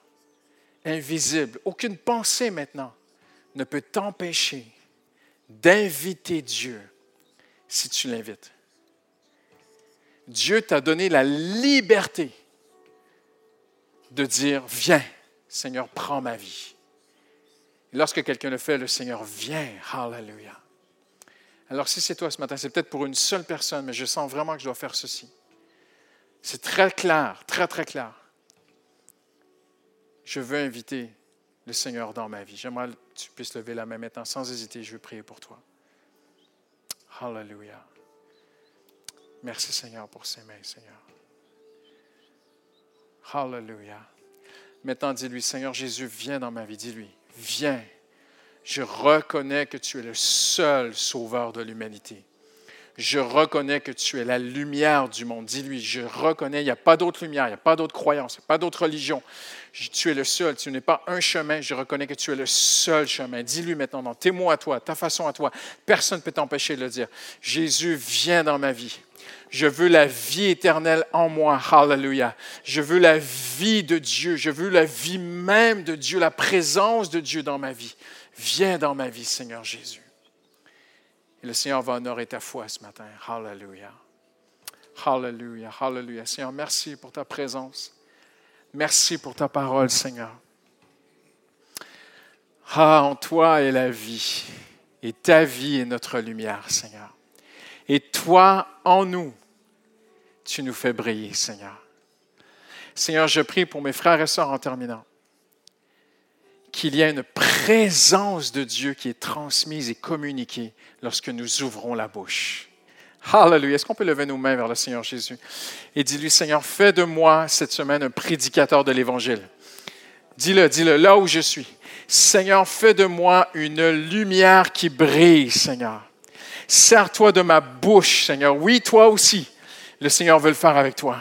invisibles, aucune pensée maintenant ne peut t'empêcher d'inviter Dieu si tu l'invites. Dieu t'a donné la liberté de dire, viens, Seigneur, prends ma vie. Lorsque quelqu'un le fait, le Seigneur vient. Hallelujah. Alors si c'est toi ce matin, c'est peut-être pour une seule personne, mais je sens vraiment que je dois faire ceci. C'est très clair, très, très clair. Je veux inviter le Seigneur dans ma vie. J'aimerais que tu puisses lever la main maintenant sans hésiter. Je veux prier pour toi. Hallelujah. Merci Seigneur pour ces mains, Seigneur. Hallelujah. Maintenant, dis-lui, Seigneur Jésus, viens dans ma vie. Dis-lui, viens. Je reconnais que tu es le seul sauveur de l'humanité. Je reconnais que tu es la lumière du monde. Dis-lui, je reconnais, il n'y a pas d'autre lumière, il n'y a pas d'autre croyance, il n'y a pas d'autre religion. Tu es le seul, tu n'es pas un chemin, je reconnais que tu es le seul chemin. Dis-lui maintenant, dans tes à toi, ta façon à toi, personne ne peut t'empêcher de le dire. Jésus, viens dans ma vie. Je veux la vie éternelle en moi. Hallelujah. Je veux la vie de Dieu. Je veux la vie même de Dieu, la présence de Dieu dans ma vie. Viens dans ma vie, Seigneur Jésus. Et le Seigneur va honorer ta foi ce matin. Hallelujah. Hallelujah. Hallelujah. Seigneur, merci pour ta présence. Merci pour ta parole, Seigneur. Ah, en toi est la vie. Et ta vie est notre lumière, Seigneur. Et toi, en nous, tu nous fais briller, Seigneur. Seigneur, je prie pour mes frères et sœurs en terminant qu'il y ait une présence de Dieu qui est transmise et communiquée lorsque nous ouvrons la bouche. Hallelujah. Est-ce qu'on peut lever nos mains vers le Seigneur Jésus et dis-lui, Seigneur, fais de moi cette semaine un prédicateur de l'Évangile. Dis-le, dis-le, là où je suis. Seigneur, fais de moi une lumière qui brille, Seigneur. Sers-toi de ma bouche, Seigneur. Oui, toi aussi. Le Seigneur veut le faire avec toi.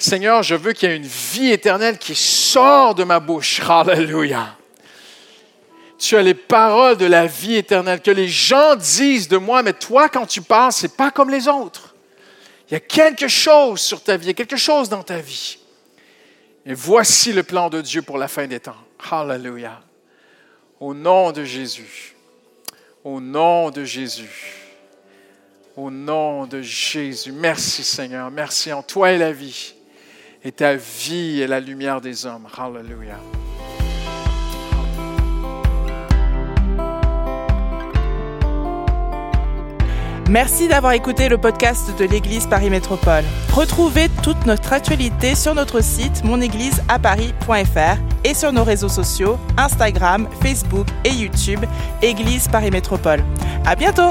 Seigneur, je veux qu'il y ait une vie éternelle qui sort de ma bouche. Hallelujah tu as les paroles de la vie éternelle, que les gens disent de moi, mais toi, quand tu parles, ce n'est pas comme les autres. Il y a quelque chose sur ta vie, il quelque chose dans ta vie. Et voici le plan de Dieu pour la fin des temps. Hallelujah. Au nom de Jésus. Au nom de Jésus. Au nom de Jésus. Merci Seigneur. Merci en toi et la vie. Et ta vie est la lumière des hommes. Hallelujah. Merci d'avoir écouté le podcast de l'Église Paris Métropole. Retrouvez toute notre actualité sur notre site monégliseaparis.fr et sur nos réseaux sociaux Instagram, Facebook et YouTube Église Paris Métropole. À bientôt!